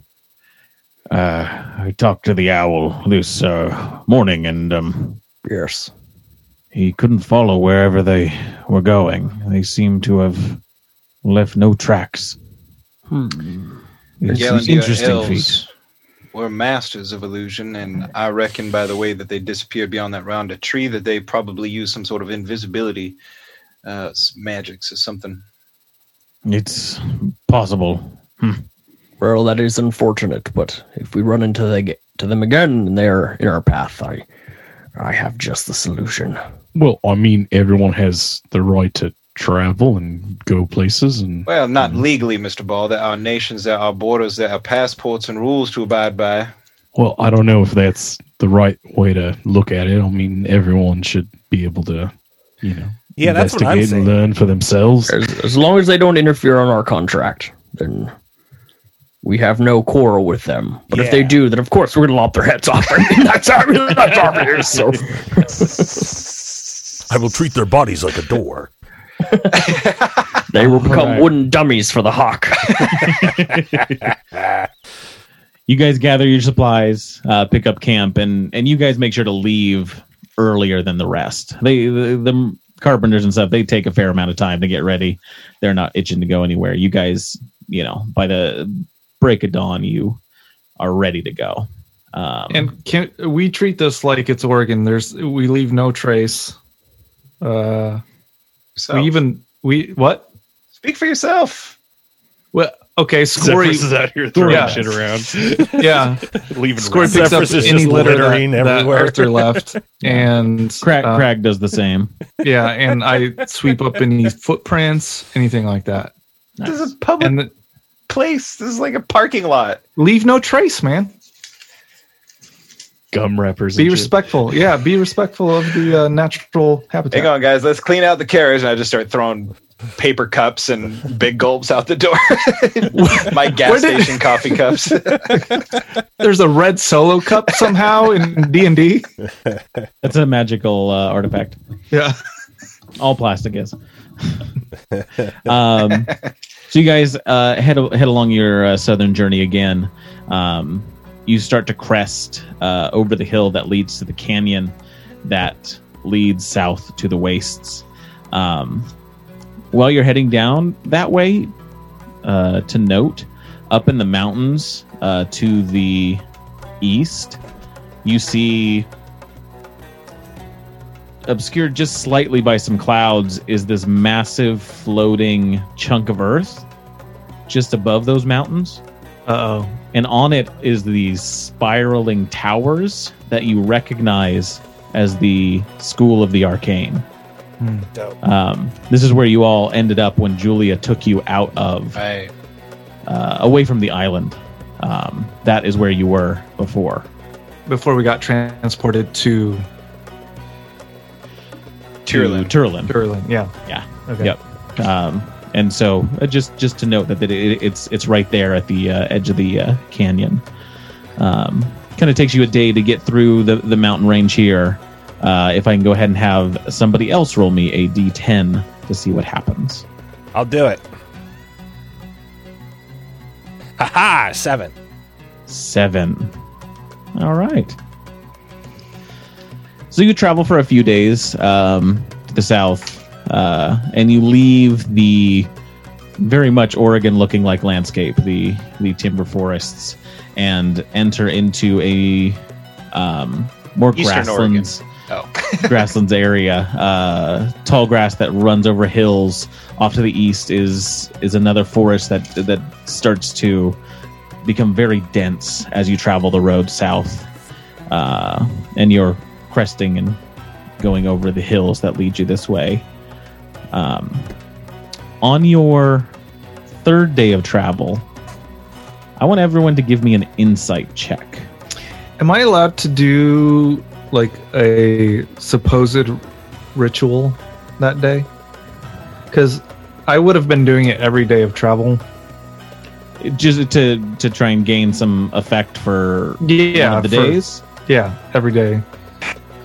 i talked to the owl this uh, morning and um, Yes. he couldn't follow wherever they were going. They seem to have left no tracks. Hmm. It's an interesting feat. elves were masters of illusion, and I reckon by the way that they disappeared beyond that round a tree that they probably used some sort of invisibility uh, magics or something. It's possible. Hmm. Well, that is unfortunate, but if we run into the, to them again and they're in our path, I, I have just the solution. Well, I mean, everyone has the right to travel and go places, and Well, not legally, Mr. Ball. There are nations, there are borders, there are passports and rules to abide by. well, I don't know if that's the right way to look at it. I mean, everyone should be able to, you know, Yeah, that's what I'm investigate and saying. learn for themselves. As, as long as they don't interfere on our contract, then we have no quarrel with them. But if they do, then of course we're gonna lop their heads off. I mean, that's our that's our business. So I will treat their bodies like a door. they will become Alright. wooden dummies for the hawk. You guys gather your supplies, uh, pick up camp, and and you guys make sure to leave earlier than the rest. They the, the carpenters and stuff they take a fair amount of time to get ready. They're not itching to go anywhere. You guys, you know, by the break of dawn, you are ready to go. Um, And can we treat this like it's Oregon? There's we leave no trace. Uh, So, we even we what? speak for yourself. Well, okay, Scory. Zephyrus is out here throwing Yeah. shit around, Yeah, leaving Scory rocks. picks up Zephyrus is any litter littering that, that everywhere. Arthur left, and Crag, uh, Crag does the same. yeah, and I sweep up any footprints, anything like that, This is a public and th- place. This is like a parking lot. leave no trace, man. Gum wrappers. Be and shit. respectful. Yeah, be respectful of the uh, natural habitat. Hang on, guys. Let's clean out the carriage. And I just start throwing paper cups and big gulps out the door. My gas did- station coffee cups. There's a red solo cup somehow in D and D. That's a magical uh, artifact. Yeah. All plastic is. um, so you guys uh, head head along your uh, southern journey again. Um, you start to crest uh, over the hill that leads to the canyon that leads south to the wastes. Um, while you're heading down that way, uh, to note, up in the mountains uh, to the east, you see obscured just slightly by some clouds is this massive floating chunk of earth just above those mountains Uh oh. And on it is these spiraling towers that you recognize as the school of the arcane Dope. um, this is where you all ended up when julia took you out of I uh, away from the island um, that is where you were before Before we got transported to to Turlin. Turlin. Yeah. Yeah. Okay. Yep. Um, and so uh, just just to note that, that it, it's it's right there at the uh, edge of the uh, canyon. Um, kind of takes you a day to get through the, the mountain range here. Uh, if I can go ahead and have somebody else roll me a d10 to see what happens. I'll do it. Ha ha! Seven. Seven. All right. So you travel for a few days um, to the south, uh, and you leave the very much Oregon-looking like landscape, the the timber forests, and enter into a um, more Eastern grasslands oh grasslands area. Uh, tall grass that runs over hills. Off to the east is is another forest that that starts to become very dense as you travel the road south, uh, and you're cresting and going over the hills that lead you this way. Um, on your third day of travel, I want everyone to give me an insight check. Am I allowed to do like a supposed ritual that day? Because I would have been doing it every day of travel. just to to try and gain some effect for Yeah, one of the for- days. Yeah, every day.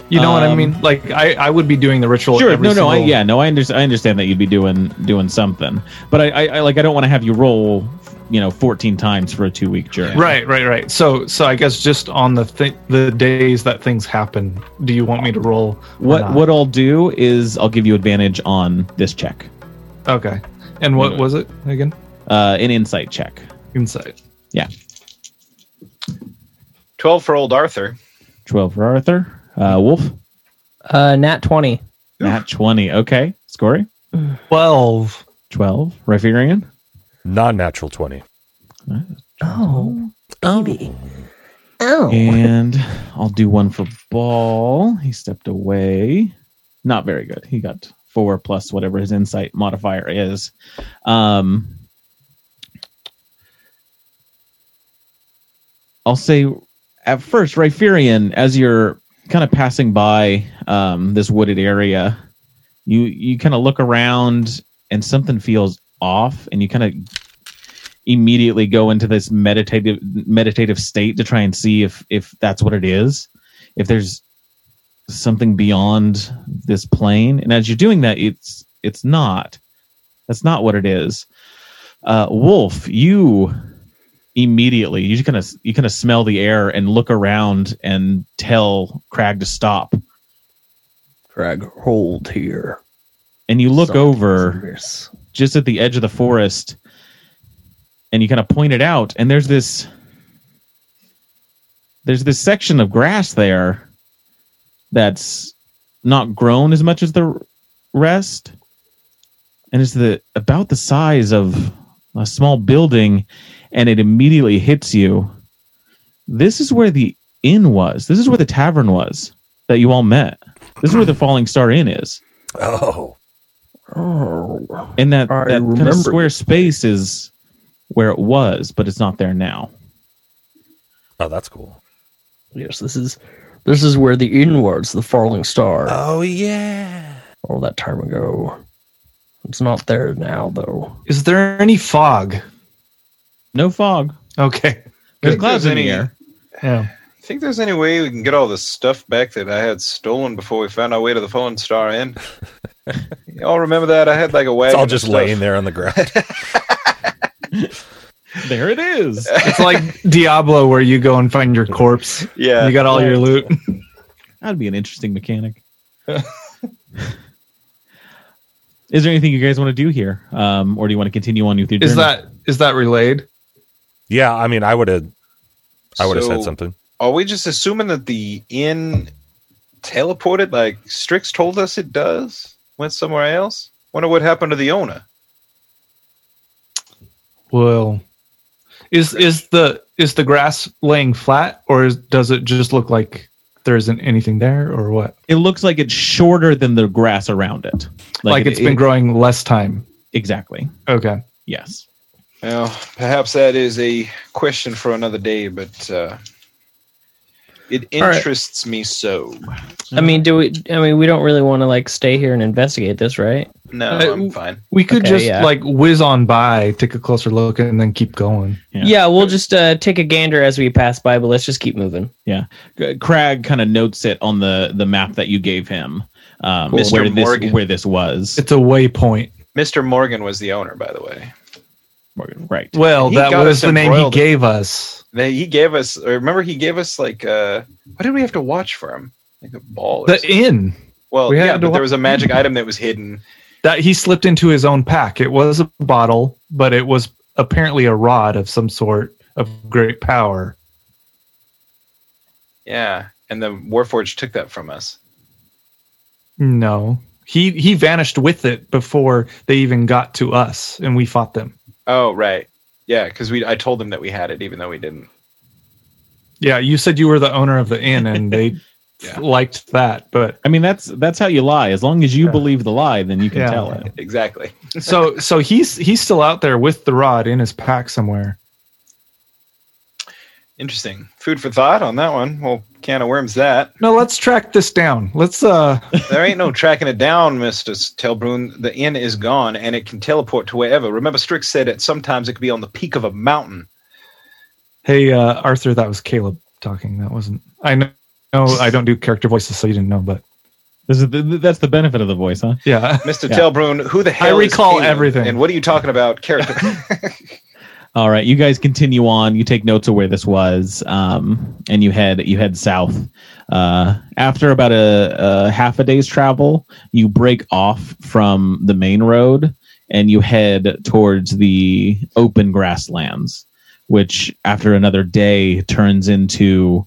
You know what I Um, mean? Like I, I would be doing the ritual. Sure, every no, no, I, yeah, no, I understand. I understand that you'd be doing doing something, but I, I, I like I don't want to have you roll, you know, fourteen times for a two week journey. Right, right, right. So, so I guess just on the th- the days that things happen, do you want me to roll? What what I'll do is I'll give you advantage on this check, Okay. And what was it again? uh, an insight check. Insight. Yeah. twelve for old Arthur. Twelve for Arthur. Uh, Wolf. Uh, nat twenty. Nat twenty. Okay, Scory. Twelve. Twelve. Riferian. Non-natural twenty. Oh, baby. Oh. And I'll do one for Ball. He stepped away. Not very good. He got four plus whatever his insight modifier is. Um, I'll say at first, Riferian, as you're kind of passing by um, this wooded area, you you kind of look around and something feels off, and you kind of immediately go into this meditative meditative state to try and see if if that's what it is if there's something beyond this plane. And as you're doing that it's it's not. That's not what it is. Uh wolf you immediately. You kind of you kind of smell the air and look around and tell crag to stop. Crag hold here. and you look Something over just at the edge of the forest and you kind of point it out and there's this there's this section of grass there that's not grown as much as the rest and it's the about the size of a small building and it immediately hits you this is where the inn was this is where the tavern was that you all met this is where the falling star inn is Oh, Oh. and that, I that kind of square space is where it was, but it's not there now. oh, that's cool. Yes, this is this is where the inn was, the falling star. Oh yeah. all that time ago. It's not there now, though. Is there any fog? No fog. Okay. There's clouds there's in the any- air. Yeah. Think there's any way we can get all the stuff back that I had stolen before we found our way to the Fallen Star Inn? Y'all remember that? I had like a wagon. It's all just laying there on the ground. There it is. It's like Diablo where you go and find your corpse. Yeah. You got all your loot. That'd be an interesting mechanic. Is there anything you guys want to do here, um, or do you want to continue on with your Is journey? that is that relayed? Yeah, I mean, I would have, I would have So, said something. Are we just assuming that the inn teleported like Strix told us it does? Went somewhere else? Wonder what happened to the owner. Well, is is the is the grass laying flat, or is, does it just look like there isn't anything there, or what? It looks like it's shorter than the grass around it. Like, it- it's been it- growing less time. exactly. Okay. Yes. Well, perhaps that is a question for another day, but uh, it All right. interests me so. I mean, do we? I mean, we don't really want to like stay here and investigate this, right? No, Uh, I'm fine. We could Okay, just yeah. like whiz on by, take a closer look, and then keep going. Yeah. Yeah, we'll just uh, take a gander as we pass by, but let's just keep moving. Yeah, Crag kind of notes it on the the map that you gave him, um, Mr. where this Morgan. where this was. It's a waypoint. Mr. Morgan was the owner, by the way. Morgan, right. Well, that was the name he gave us. They, he gave us. Remember, he gave us like. Uh, what did we have to watch for him? Like a ball. Or The something. inn well, we yeah, to but there was a magic item that was hidden. that he slipped into his own pack. It was a bottle, but it was apparently a rod of some sort of great power. Yeah, and the Warforged took that from us. No, he he vanished with it before they even got to us, and we fought them. Oh, right. Yeah, because we. I told them that we had it, even though we didn't. Yeah, you said you were the owner of the inn, and they Yeah. liked that. But I mean, that's that's how you lie. As long as you Yeah. believe the lie, then you can Yeah. tell it. Exactly. so so he's he's still out there with the rod in his pack somewhere. Interesting. Food for thought on that one. Well, can of worms that. No, let's track this down. Let's uh There ain't no tracking it down, Mister Telbrun. The inn is gone, and it can teleport to wherever. Remember, Strix said that sometimes it could be on the peak of a mountain. Hey uh Arthur, that was Caleb talking. That wasn't I know no, I don't do character voices, so you didn't know, but This is the, that's the benefit of the voice, huh? yeah. Mister Yeah. Telbrun, who the hell? is recall Caleb? everything. And what are you talking about, character? All right, you guys continue on. You take notes of where this was, um, and you head you head south. Uh, after about a, a half a day's travel, you break off from the main road and you head towards the open grasslands, which after another day turns into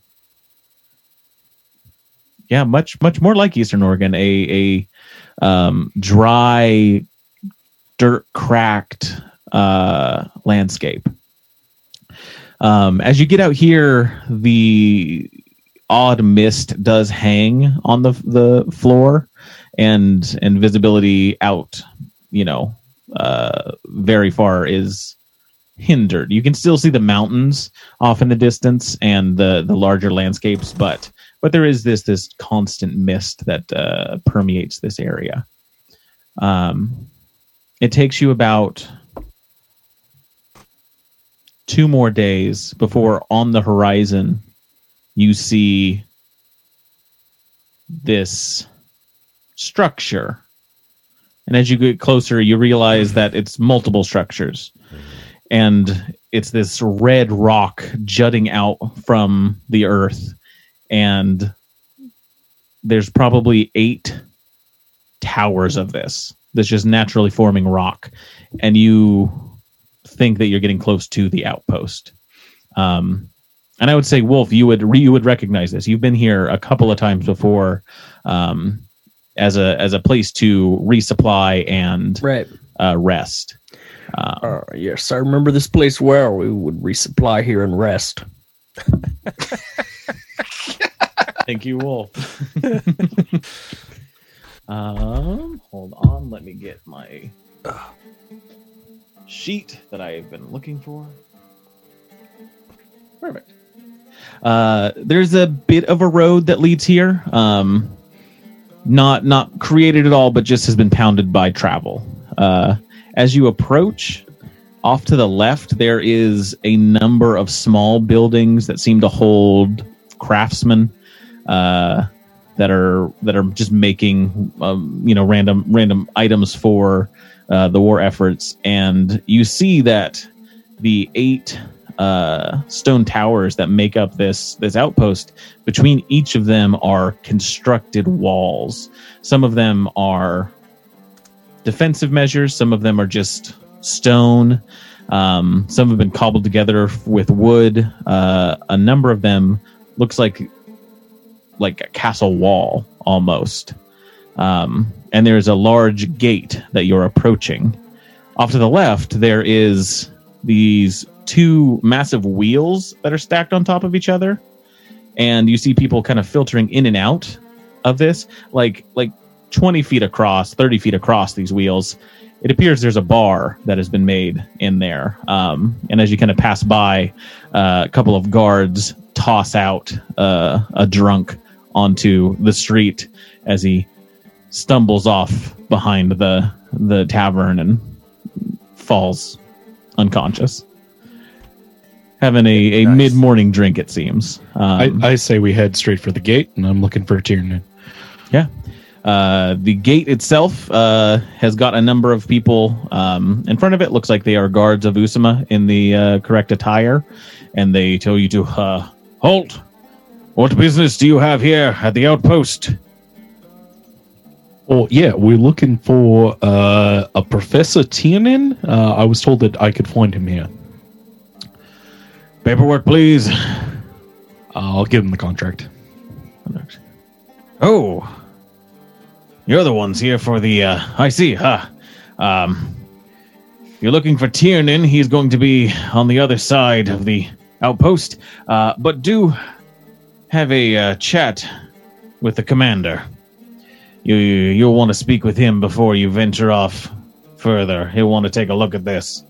yeah, much much more like Eastern Oregon, a a um, dry, dirt cracked uh, landscape. Um, as you get out here, the odd mist does hang on the the floor, and and visibility out, you know, uh, very far is hindered. You can still see the mountains off in the distance and the the larger landscapes, but but there is this this constant mist that uh, permeates this area. Um, it takes you about two more days before on the horizon you see this structure. And as you get closer, you realize that it's multiple structures. And it's this red rock jutting out from the earth. And there's probably eight towers of this. That's just naturally forming rock. And you think that you're getting close to the outpost. Um, and I would say, Wolf, you would you would recognize this. You've been here a couple of times before, um, as a as a place to resupply and Right. uh, rest. Um, Uh, yes, I remember this place well. We would resupply here and rest. Thank you, Wolf. um, hold on. Let me get my sheet that I've been looking for. Perfect. Uh, there's a bit of a road that leads here. Um, not not created at all, but just has been pounded by travel. Uh, as you approach, off to the left, there is a number of small buildings that seem to hold craftsmen uh, that are that are just making um, you know random random items for uh, the war efforts, and you see that the eight uh, stone towers that make up this this outpost. Between each of them are constructed walls. Some of them are defensive measures. Some of them are just stone. Um, some have been cobbled together with wood. Uh, a number of them looks like like a castle wall almost. Um, and there's a large gate that you're approaching. Off to the left, there is these two massive wheels that are stacked on top of each other, and you see people kind of filtering in and out of this, like like 20 feet across, 30 feet across these wheels. It appears there's a bar that has been made in there, um, and as you kind of pass by, uh, a couple of guards toss out uh, a drunk onto the street as he stumbles off behind the the tavern and falls unconscious. Having a, a Nice. mid morning drink, it seems. Um, I, I say we head straight for the gate, and I'm looking for a Tiernan. yeah. Uh, the gate itself uh, has got a number of people um, in front of it. Looks like they are guards of Usama in the uh, correct attire, and they tell you to uh, halt. What business do you have here at the outpost? Oh yeah, we're looking for uh, a Professor Tiernan. Uh, I was told that I could find him here. Paperwork, please. I'll give him the contract. Oh, you're the ones here for the. Uh, I see, huh? Um, you're looking for Tiernan. He's going to be on the other side of the outpost. Uh, but do have a uh, chat with the commander. You you'll want to speak with him before you venture off further. He'll want to take a look at this,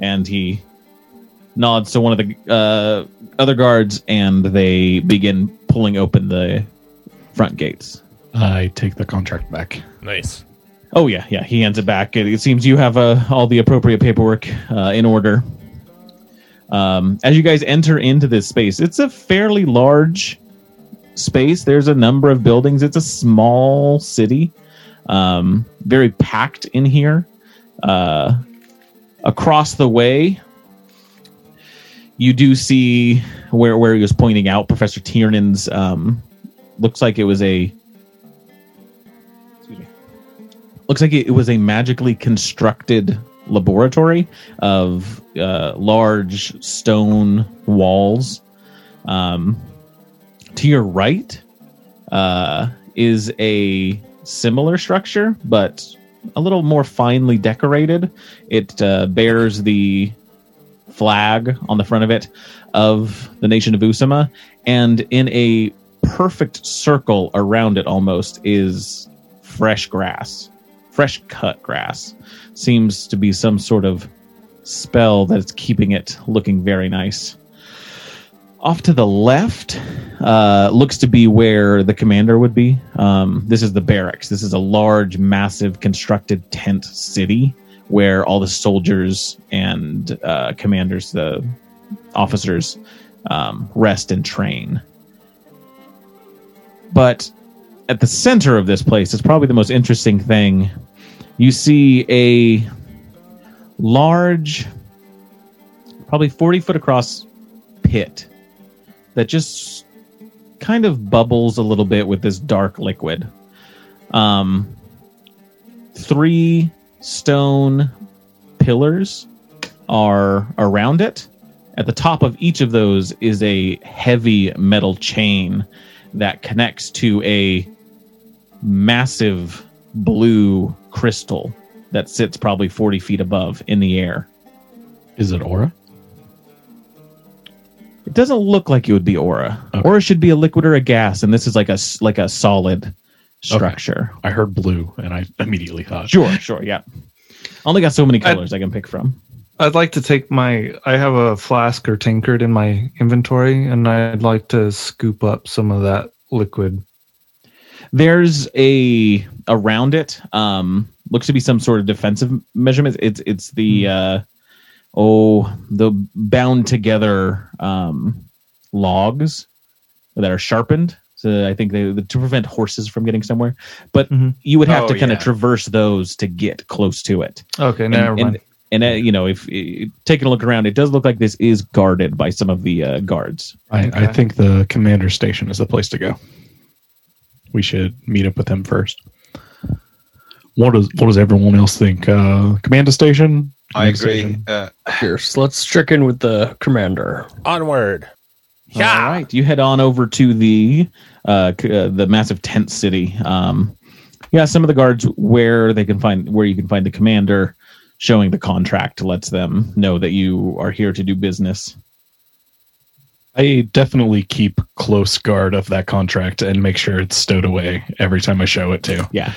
and he nods to one of the uh, other guards, and they begin pulling open the front gates. I take the contract back. Nice. Oh yeah, yeah. He hands it back. It, it seems you have uh, all the appropriate paperwork uh, in order. Um, as you guys enter into this space, it's a fairly large space. There's a number of buildings. It's a small city, um, very packed in here. Uh, across the way, you do see where where he was pointing out Professor Tiernan's. Um, looks like it was a looks like it was a magically constructed laboratory of uh, large stone walls. Um, to your right uh, is a similar structure, but a little more finely decorated. It uh, bears the flag on the front of it of the nation of Usama, and in a perfect circle around it almost is fresh grass fresh cut grass seems to be some sort of spell that's keeping it looking very nice off to the left uh, looks to be where the commander would be. Um, this is the barracks. This is a large massive constructed tent city where all the soldiers and uh, commanders the officers um, rest and train. But at the center of this place is probably the most interesting thing. You see a large, probably 40 foot across pit that just kind of bubbles a little bit with this dark liquid. Um, three stone pillars are around it. At the top of each of those is a heavy metal chain that connects to a massive blue crystal that sits probably 40 feet above in the air. Is it aura? It doesn't look like it would be aura. Okay. Aura should be a liquid or a gas, and this is like a like a solid structure. I heard blue, and I immediately thought. Sure, sure, yeah. I only got so many colors I, can pick from. I'd like to take my. I have a flask or tankard in my inventory, and I'd like to scoop up some of that liquid. There's a around it. Um, looks to be some sort of defensive measurement. It's it's the uh, oh the bound together um, logs that are sharpened. So I think they to prevent horses from getting somewhere. But Mhm. you would have Oh, to kind of yeah. traverse those to get close to it. Okay, And- never mind. and uh, you know, if uh, taking a look around, it does look like this is guarded by some of the uh, guards. I, I think the commander station is the place to go. We should meet up with them first. What does what does everyone else think? Uh, commander station. I agree. station? Uh, Yes, let's check in with the commander. Onward. All right, you head on over to the uh, c- uh, the massive tent city. Um, yeah, some of the guards where they can find where you can find the commander, showing the contract lets them know that you are here to do business. I definitely keep close guard of that contract and make sure it's stowed away every time I show it to. Yeah,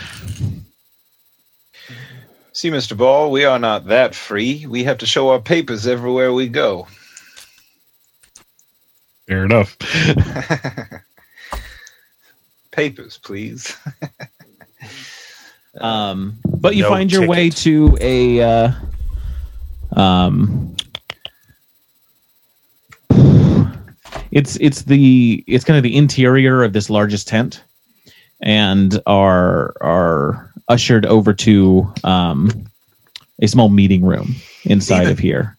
see, Mr. Ball, we are not that free. We have to show our papers everywhere we go. Fair enough. papers, please. um, but you no find your ticket. way to a uh, um, it's it's the it's kind of the interior of this largest tent, and our are ushered over to um, a small meeting room inside of here.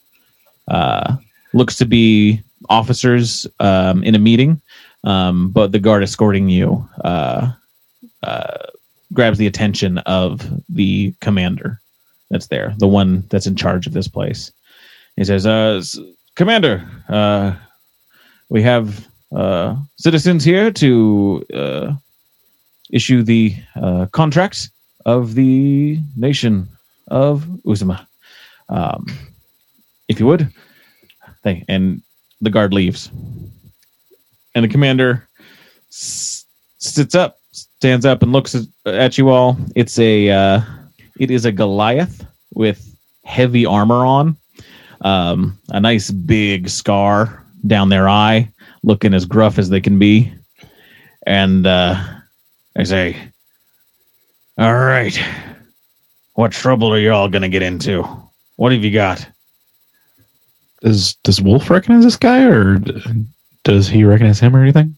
Uh, looks to be officers um, in a meeting, um, but the guard escorting you uh, uh, grabs the attention of the commander that's there, the one that's in charge of this place. He says, uh, Commander, uh, we have uh, citizens here to uh, issue the uh, contracts of the nation of Usama. Um, if you would. Thank And the guard leaves. And the commander s- sits up, stands up, and looks at, at you all. It's a uh, it is a Goliath with heavy armor on, um, a nice big scar down their eye, looking as gruff as they can be. And uh, I say, "All right, what trouble are you all gonna get into? What have you got?" Does does Wolf recognize this guy, or does he recognize him or anything?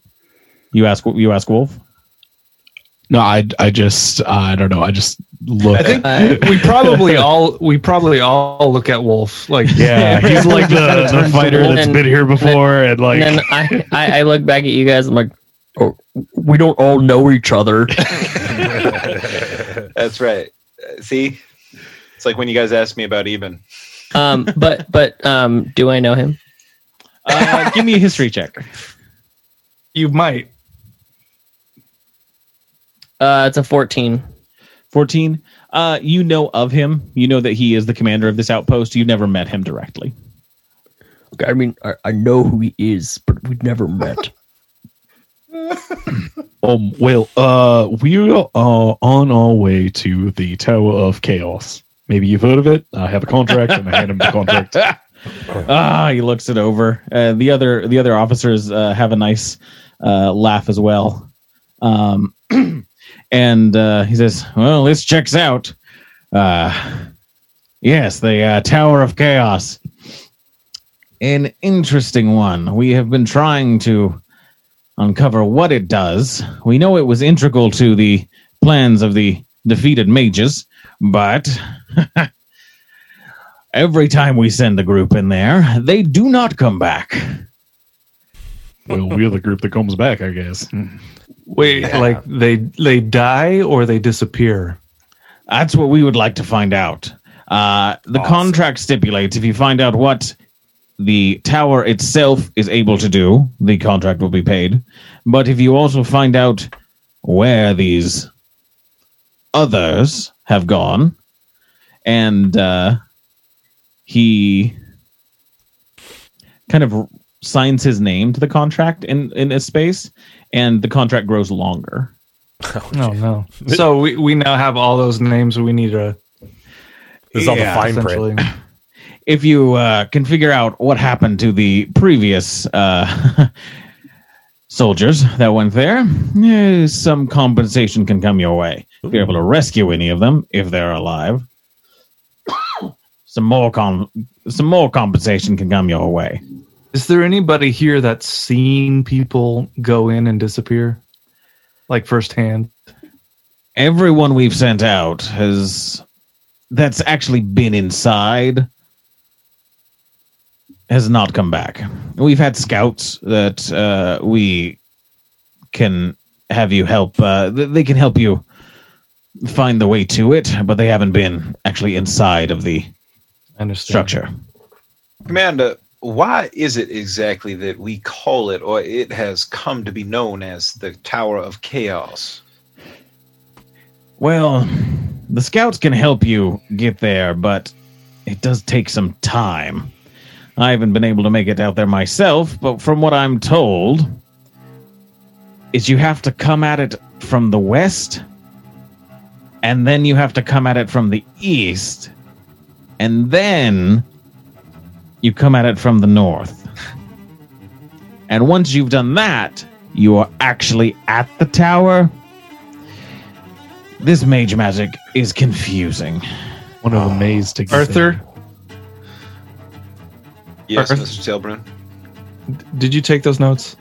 You ask. You ask Wolf. No, I I just I don't know. I just look. I think Uh, we probably all we probably all look at Wolf like yeah, he's like the, the fighter Wolf. that's And- been here before, and like and then I, I, I look back at you guys. I'm like, oh, we don't all know each other. That's right. See, it's like when you guys asked me about Eben. Um, but but um, do I know him? Uh, give me a history check. you might. Uh, it's a 14. 14 uh you know of him you know that he is the commander of this outpost you've never met him directly I mean, I, I know who he is, but we've never met. um well uh we are uh, on our way to the Tower of Chaos. Maybe you've heard of it. I have a contract, and I hand him the contract. ah he looks it over uh, the other the other officers uh, have a nice uh laugh as well um and uh he says well this checks out uh yes the uh, tower of chaos an interesting one we have been trying to uncover what it does. We know it was integral to the plans of the defeated mages, but every time we send a group in there, they do not come back. well, we're the group that comes back, I guess. Wait, like they they die or they disappear? That's what we would like to find out. Uh, the Awesome. contract stipulates if you find out what the tower itself is able to do, the contract will be paid. But if you also find out where these others have gone, and uh, he kind of signs his name to the contract in, in a space, and the contract grows longer. Oh no! So we, we now have all those names we need to This is all the Yeah, fine print. If you uh, can figure out what happened to the previous uh, soldiers that went there, eh, some compensation can come your way. If you're able to rescue any of them, if they're alive, some more com- some more compensation can come your way. Is there anybody here that's seen people go in and disappear, like firsthand? Everyone we've sent out has that's actually been inside has not come back. We've had scouts that uh, we can have you help. Uh, th- they can help you find the way to it, but they haven't been actually inside of the I understand. structure. Commander, why is it exactly that we call it, or it has come to be known as the Tower of Chaos? Well, the scouts can help you get there, but it does take some time. I haven't been able to make it out there myself, but from what I'm told, is you have to come at it from the west, and then you have to come at it from the east, and then you come at it from the north. And once you've done that, you are actually at the tower. This mage magic is confusing. One of the maze to get Arthur, there. Yes, Arth- Mr. Tailbrun. did you take those notes?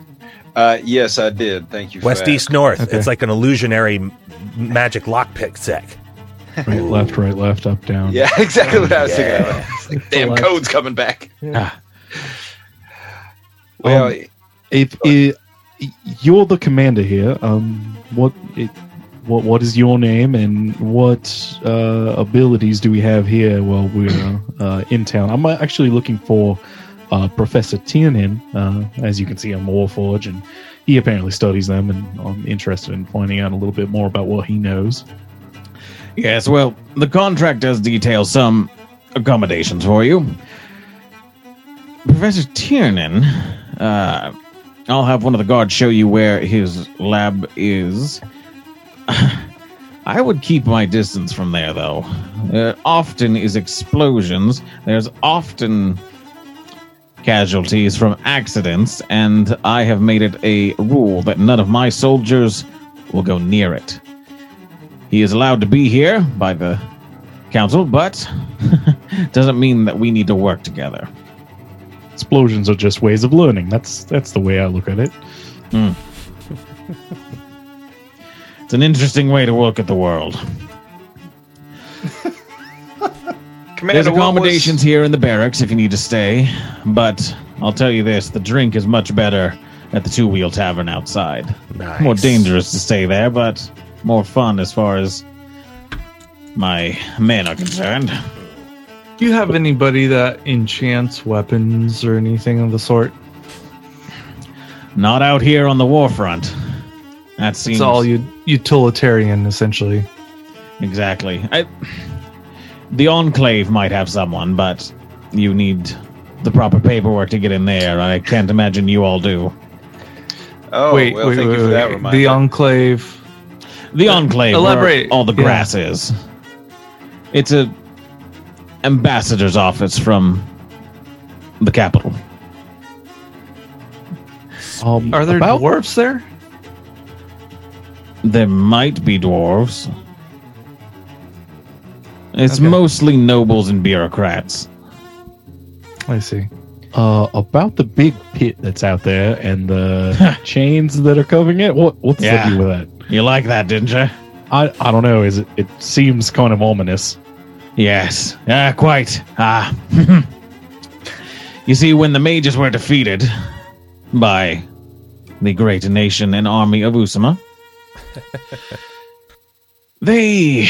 Uh, yes, I did. Thank you. West, that. east, north. Okay. It's like an illusionary m- magic lockpick set. right, left, right, left, up, down. Yeah, exactly what I was thinking. Of. It's like, damn, Left. code's coming back. Ah. Well, If, if you're the commander here, um, what it, what what is your name and what uh, abilities do we have here while we're uh, in town? I'm actually looking for uh, Professor Tiernan, uh, as you can see on Warforge, and he apparently studies them, and I'm interested in finding out a little bit more about what he knows. Yes, well, the contract does detail some accommodations for you. Professor Tiernan, uh, I'll have one of the guards show you where his lab is. I would keep my distance from there, though. There often is explosions. There's often casualties from accidents, and I have made it a rule that none of my soldiers will go near it. He is allowed to be here by the council, but doesn't mean that we need to work together. Explosions are just ways of learning. That's that's the way I look at it. Hmm. It's an interesting way to look at the world. Commander, There's what was- accommodations here in the barracks if you need to stay, but I'll tell you this the drink is much better at the two wheel tavern outside. Nice. More dangerous to stay there, but more fun as far as my men are concerned. Do you have anybody that enchants weapons or anything of the sort? Not out here on the war front. That seems It's all u- utilitarian, essentially. Exactly. I, the Enclave might have someone, but you need the proper paperwork to get in there. I can't imagine you all do. Oh, wait, well, wait, thank wait, you for that reminder. The Enclave. The Enclave, where elaborate. all the Yeah. is. It's a ambassador's office from the capital. Um, Are there about- dwarfs there? There might be dwarves. It's Okay. mostly nobles and bureaucrats. I see. Uh, about the big pit that's out there and the chains that are covering it. What what's Yeah. the deal with that? You like that, didn't you? I I don't know. Is it? It seems kind of ominous. Yes, ah, quite. Ah. you see, when the mages were defeated by the great nation and army of Usama, they,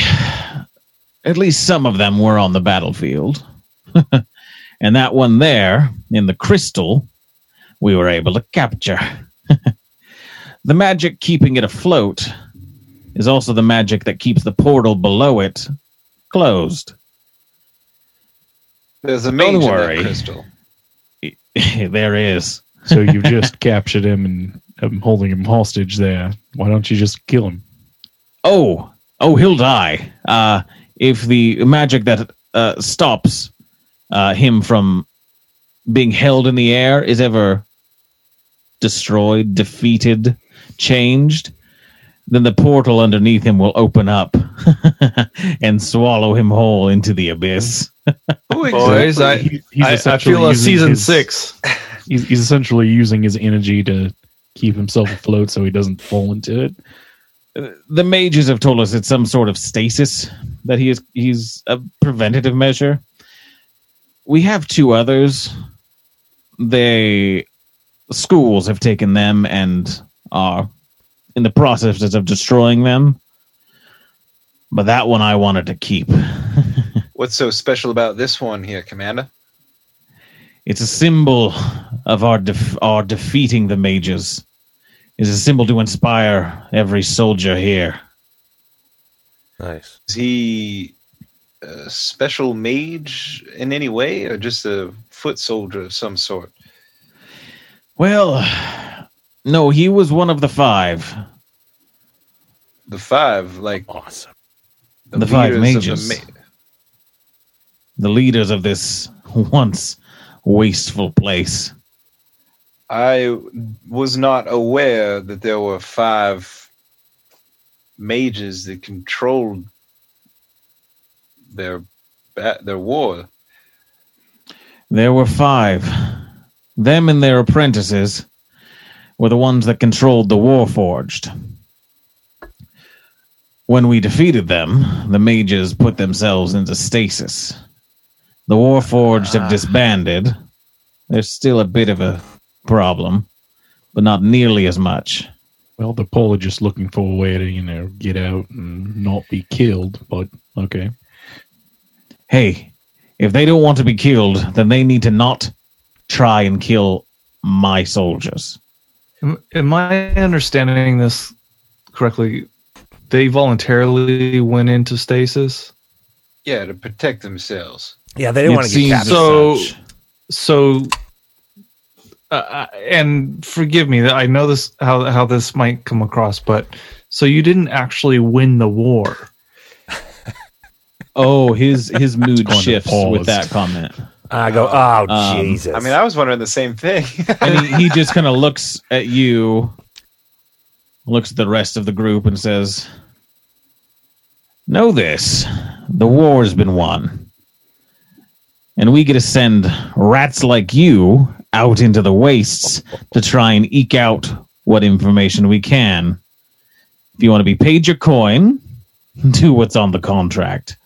at least some of them, were on the battlefield. and that one there, in the crystal, we were able to capture. the magic keeping it afloat is also the magic that keeps the portal below it closed. There's a Don't mage in that worry. crystal. there is. So you've just captured him and um, holding him hostage there. Why don't you just kill him? Oh, oh, he'll die. Uh, if the magic that uh, stops uh, him from being held in the air is ever destroyed, defeated, changed, then the portal underneath him will open up and swallow him whole into the abyss. Who Boys, I, He- I, I feel a season his- six. He's, he's essentially using his energy to keep himself afloat so he doesn't fall into it. the mages have told us it's some sort of stasis that he is he's a preventative measure. We have two others. They schools have taken them and are in the process of destroying them. But that one I wanted to keep. What's so special about this one here, Commander? It's a symbol of our def- our defeating the mages. It's a symbol to inspire every soldier here. Nice. Is he a special mage in any way, or just a foot soldier of some sort? Well, no, he was one of the five. The five, like Awesome. The five leaders of the mages. ma- The leaders of this once wasteful place. I was not aware that there were five mages that controlled their their war. There were five. Them and their apprentices were the ones that controlled the Warforged. When we defeated them, the mages put themselves into stasis. The Warforged have ah. disbanded. There's still a bit of a problem, but not nearly as much. Well, they're just looking for a way to, you know, get out and not be killed. But okay, Hey, if they don't want to be killed, then they need to not try and kill my soldiers. Am, am I understanding this correctly? They voluntarily went into stasis. Yeah, to protect themselves. Yeah, they didn't It want to get seems captured. So- So, uh, uh, and forgive me, I know this how how this might come across, but so you didn't actually win the war. Oh, his his mood shifts with that comment, I go, oh Um, Jesus! I mean, I was wondering the same thing. and he, he just kind of looks at you, looks at the rest of the group, and says, "Know this: the war's been won, and we get to send rats like you out into the wastes to try and eke out what information we can. If you want to be paid your coin, do what's on the contract.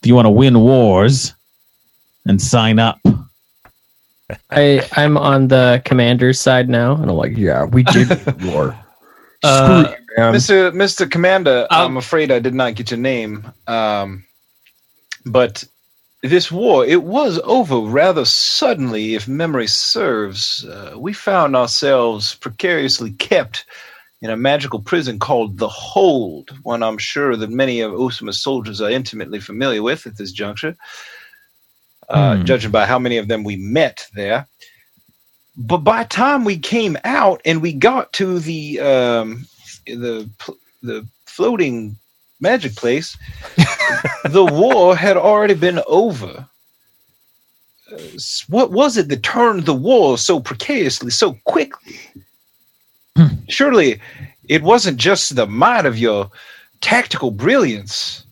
If you want to win wars." And sign up. I I'm on the commander's side now, and I'm like, yeah, we did war. Uh, you. Mr. Mr. Commander, Um, I'm afraid I did not get your name. Um, but this war, it was over rather suddenly, if memory serves. Uh, we found ourselves precariously kept in a magical prison called the Hold, one I'm sure that many of Usama's soldiers are intimately familiar with at this juncture, uh, Hmm. judging by how many of them we met there. But by the time we came out and we got to the um, the the floating magic place, the war had already been over. What was it that turned the war so precariously, so quickly? Hmm. Surely it wasn't just the might of your tactical brilliance.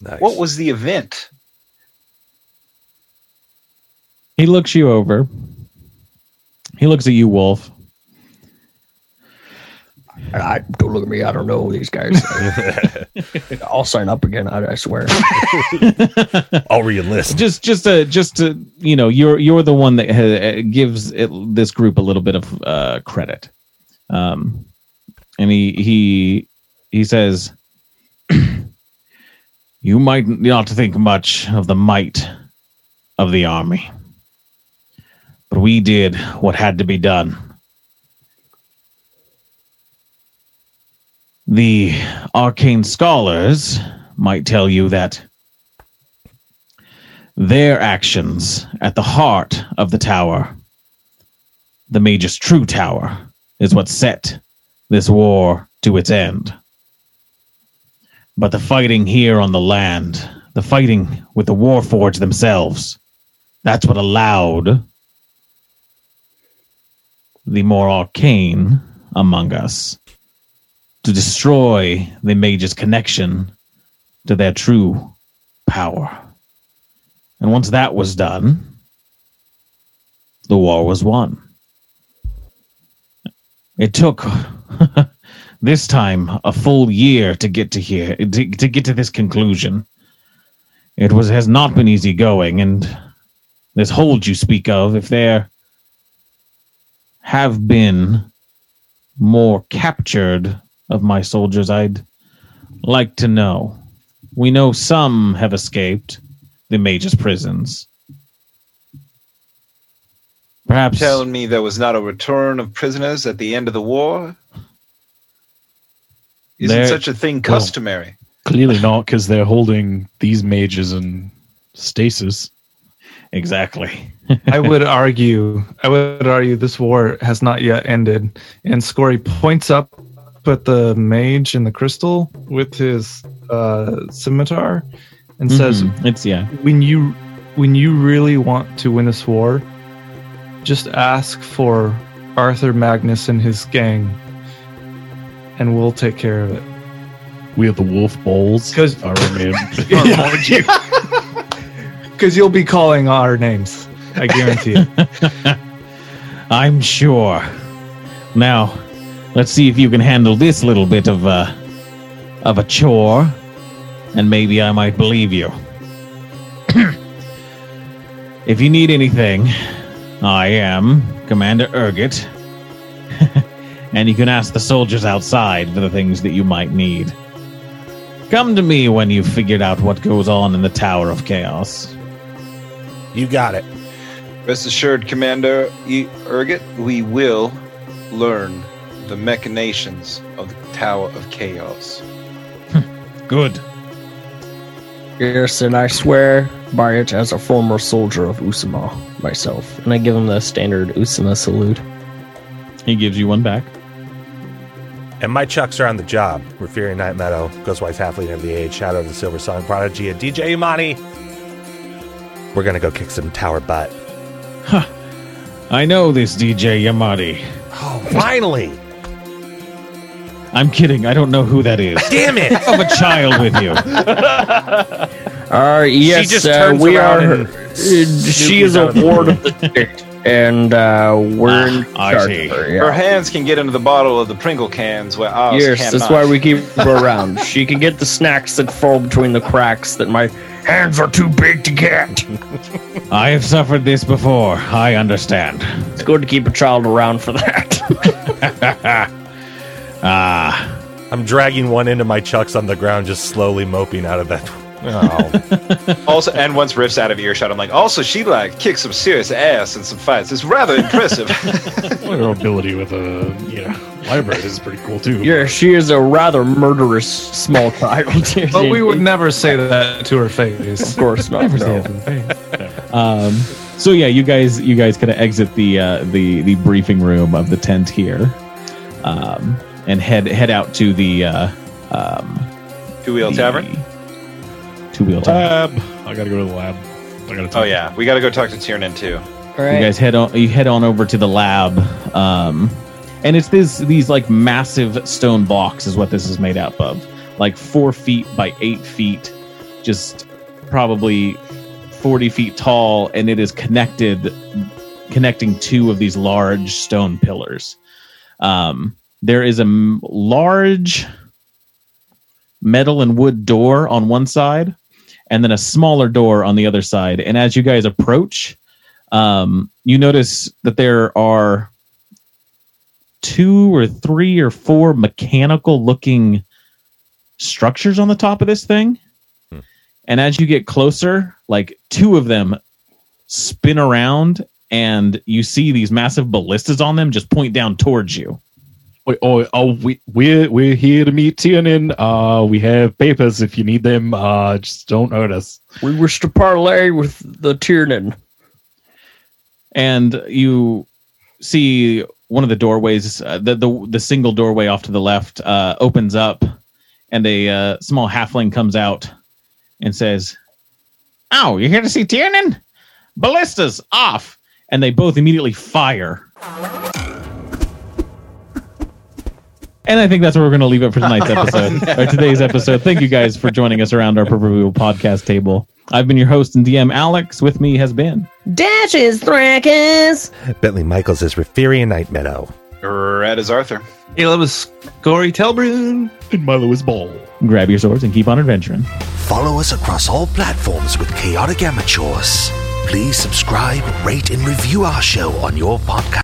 Nice. What was the event? He looks you over. He looks at you, Wolf. I don't look at me. I don't know these guys. I'll sign up again. I, I swear. I'll re-enlist. just, just to, just to, you know, you're you're the one that ha- gives it, this group a little bit of uh, credit. Um, and he he he says, "You might not think much of the might of the army, but we did what had to be done." The arcane scholars might tell you that their actions at the heart of the tower, the mage's true tower, is what set this war to its end. But the fighting here on the land, the fighting with the Warforged themselves, that's what allowed the more arcane among us to destroy the mage's connection to their true power. And once that was done, the war was won. It took this time a full year to get to here, to, to get to this conclusion. it was has not been easy going, and this hold you speak of, if there have been more captured of my soldiers, I'd like to know. We know some have escaped the mage's prisons. Perhaps Telling me there was not a return of prisoners at the end of the war? Isn't There- such a thing customary? Clearly not, because they're holding these mages in stasis. exactly. I would argue, I would argue this war has not yet ended. And Scory points up at the mage in the crystal with his uh, scimitar and says, Mhm. "It's yeah, "When you, when you really want to win this war, just ask for Arthur Magnus and his gang, and we'll take care of it." We have the wolf bowls. 'Cause- Our name. Because you'll be calling our names, I guarantee it. I'm sure. Now, let's see if you can handle this little bit of a of a chore, and maybe I might believe you. if you need anything, I am Commander Urget, and you can ask the soldiers outside for the things that you might need. Come to me when you've figured out what goes on in the Tower of Chaos. You got it. Rest assured, Commander. Urget, we will learn the machinations of the Tower of Chaos. Hmm. Good. Yes, and I swear by it as a former soldier of Usama myself. And I give him the standard Usama salute. He gives you one back. And my chucks are on the job. Referi Night Meadow, Ghostwise Halfling of the Age, Shadow of the Silver Song Prodigy, and DJ Imani. We're gonna go kick some tower butt. Huh. I know this DJ Yamadi. Oh, finally! I'm kidding. I don't know who that is. Damn it! I have a child with you. Uh, yes, she just uh, turns we around are. and she is a out of the- ward of the state, and uh, we're in Ah, I charge see. of her, Her hands can get into the bottle of the Pringle cans where ours Yes, cannot. that's why we keep her around. She can get the snacks that fall between the cracks that my hands are too big to get. I have suffered this before. I understand. It's good to keep a child around for that. Ah, I'm dragging one into my chucks on the ground, just slowly moping out of that. Oh, Also, and once Riff's out of earshot, I'm like, also, she like kicks some serious ass in some fights. It's rather impressive. Her ability with a you know library is pretty cool too. yeah, she is a rather murderous small child. But we would never say that to her face. of course not. no. um, so yeah, you guys, you guys kind of exit the uh, the the briefing room of the tent here, um, and head head out to the uh, um, Two Wheel Tavern. Two wheel tavern. lab. I gotta go to the lab. I gotta. Oh yeah, we got to go talk to Tiernan too. All You guys head on. You head on over to the lab, um, and it's this these like massive stone blocks is what this is made up of, like four feet by eight feet, just probably forty feet tall, and it is connected, connecting two of these large stone pillars. Um, there is a m- large metal and wood door on one side, and then a smaller door on the other side. And as you guys approach, um, you notice that there are two or three or four mechanical looking structures on the top of this thing. And as you get closer, like two of them spin around and you see these massive ballistas on them just point down towards you. Wait, oh, oh, we we're we're here to meet Tiernan. Uh, we have papers if you need them. Uh, just don't hurt us. We wish to parlay with the Tiernan. and you see one of the doorways uh, the, the the single doorway off to the left uh, opens up and a uh, small halfling comes out and says oh you're here to see tiernan ballistas off and they both immediately fire and I think that's where we're going to leave it for tonight's episode, or today's episode. Thank you guys for joining us around our proverbial podcast table. I've been your host and DM, Alex. With me has been Dashes Thrakus. Bentley Michaels is Referian Night Meadow. Red is Arthur. Caleb is Gory Telbrun. And Milo is Ball. Grab your swords and keep on adventuring. Follow us across all platforms with Chaotic Amateurs. Please subscribe, rate, and review our show on your podcast.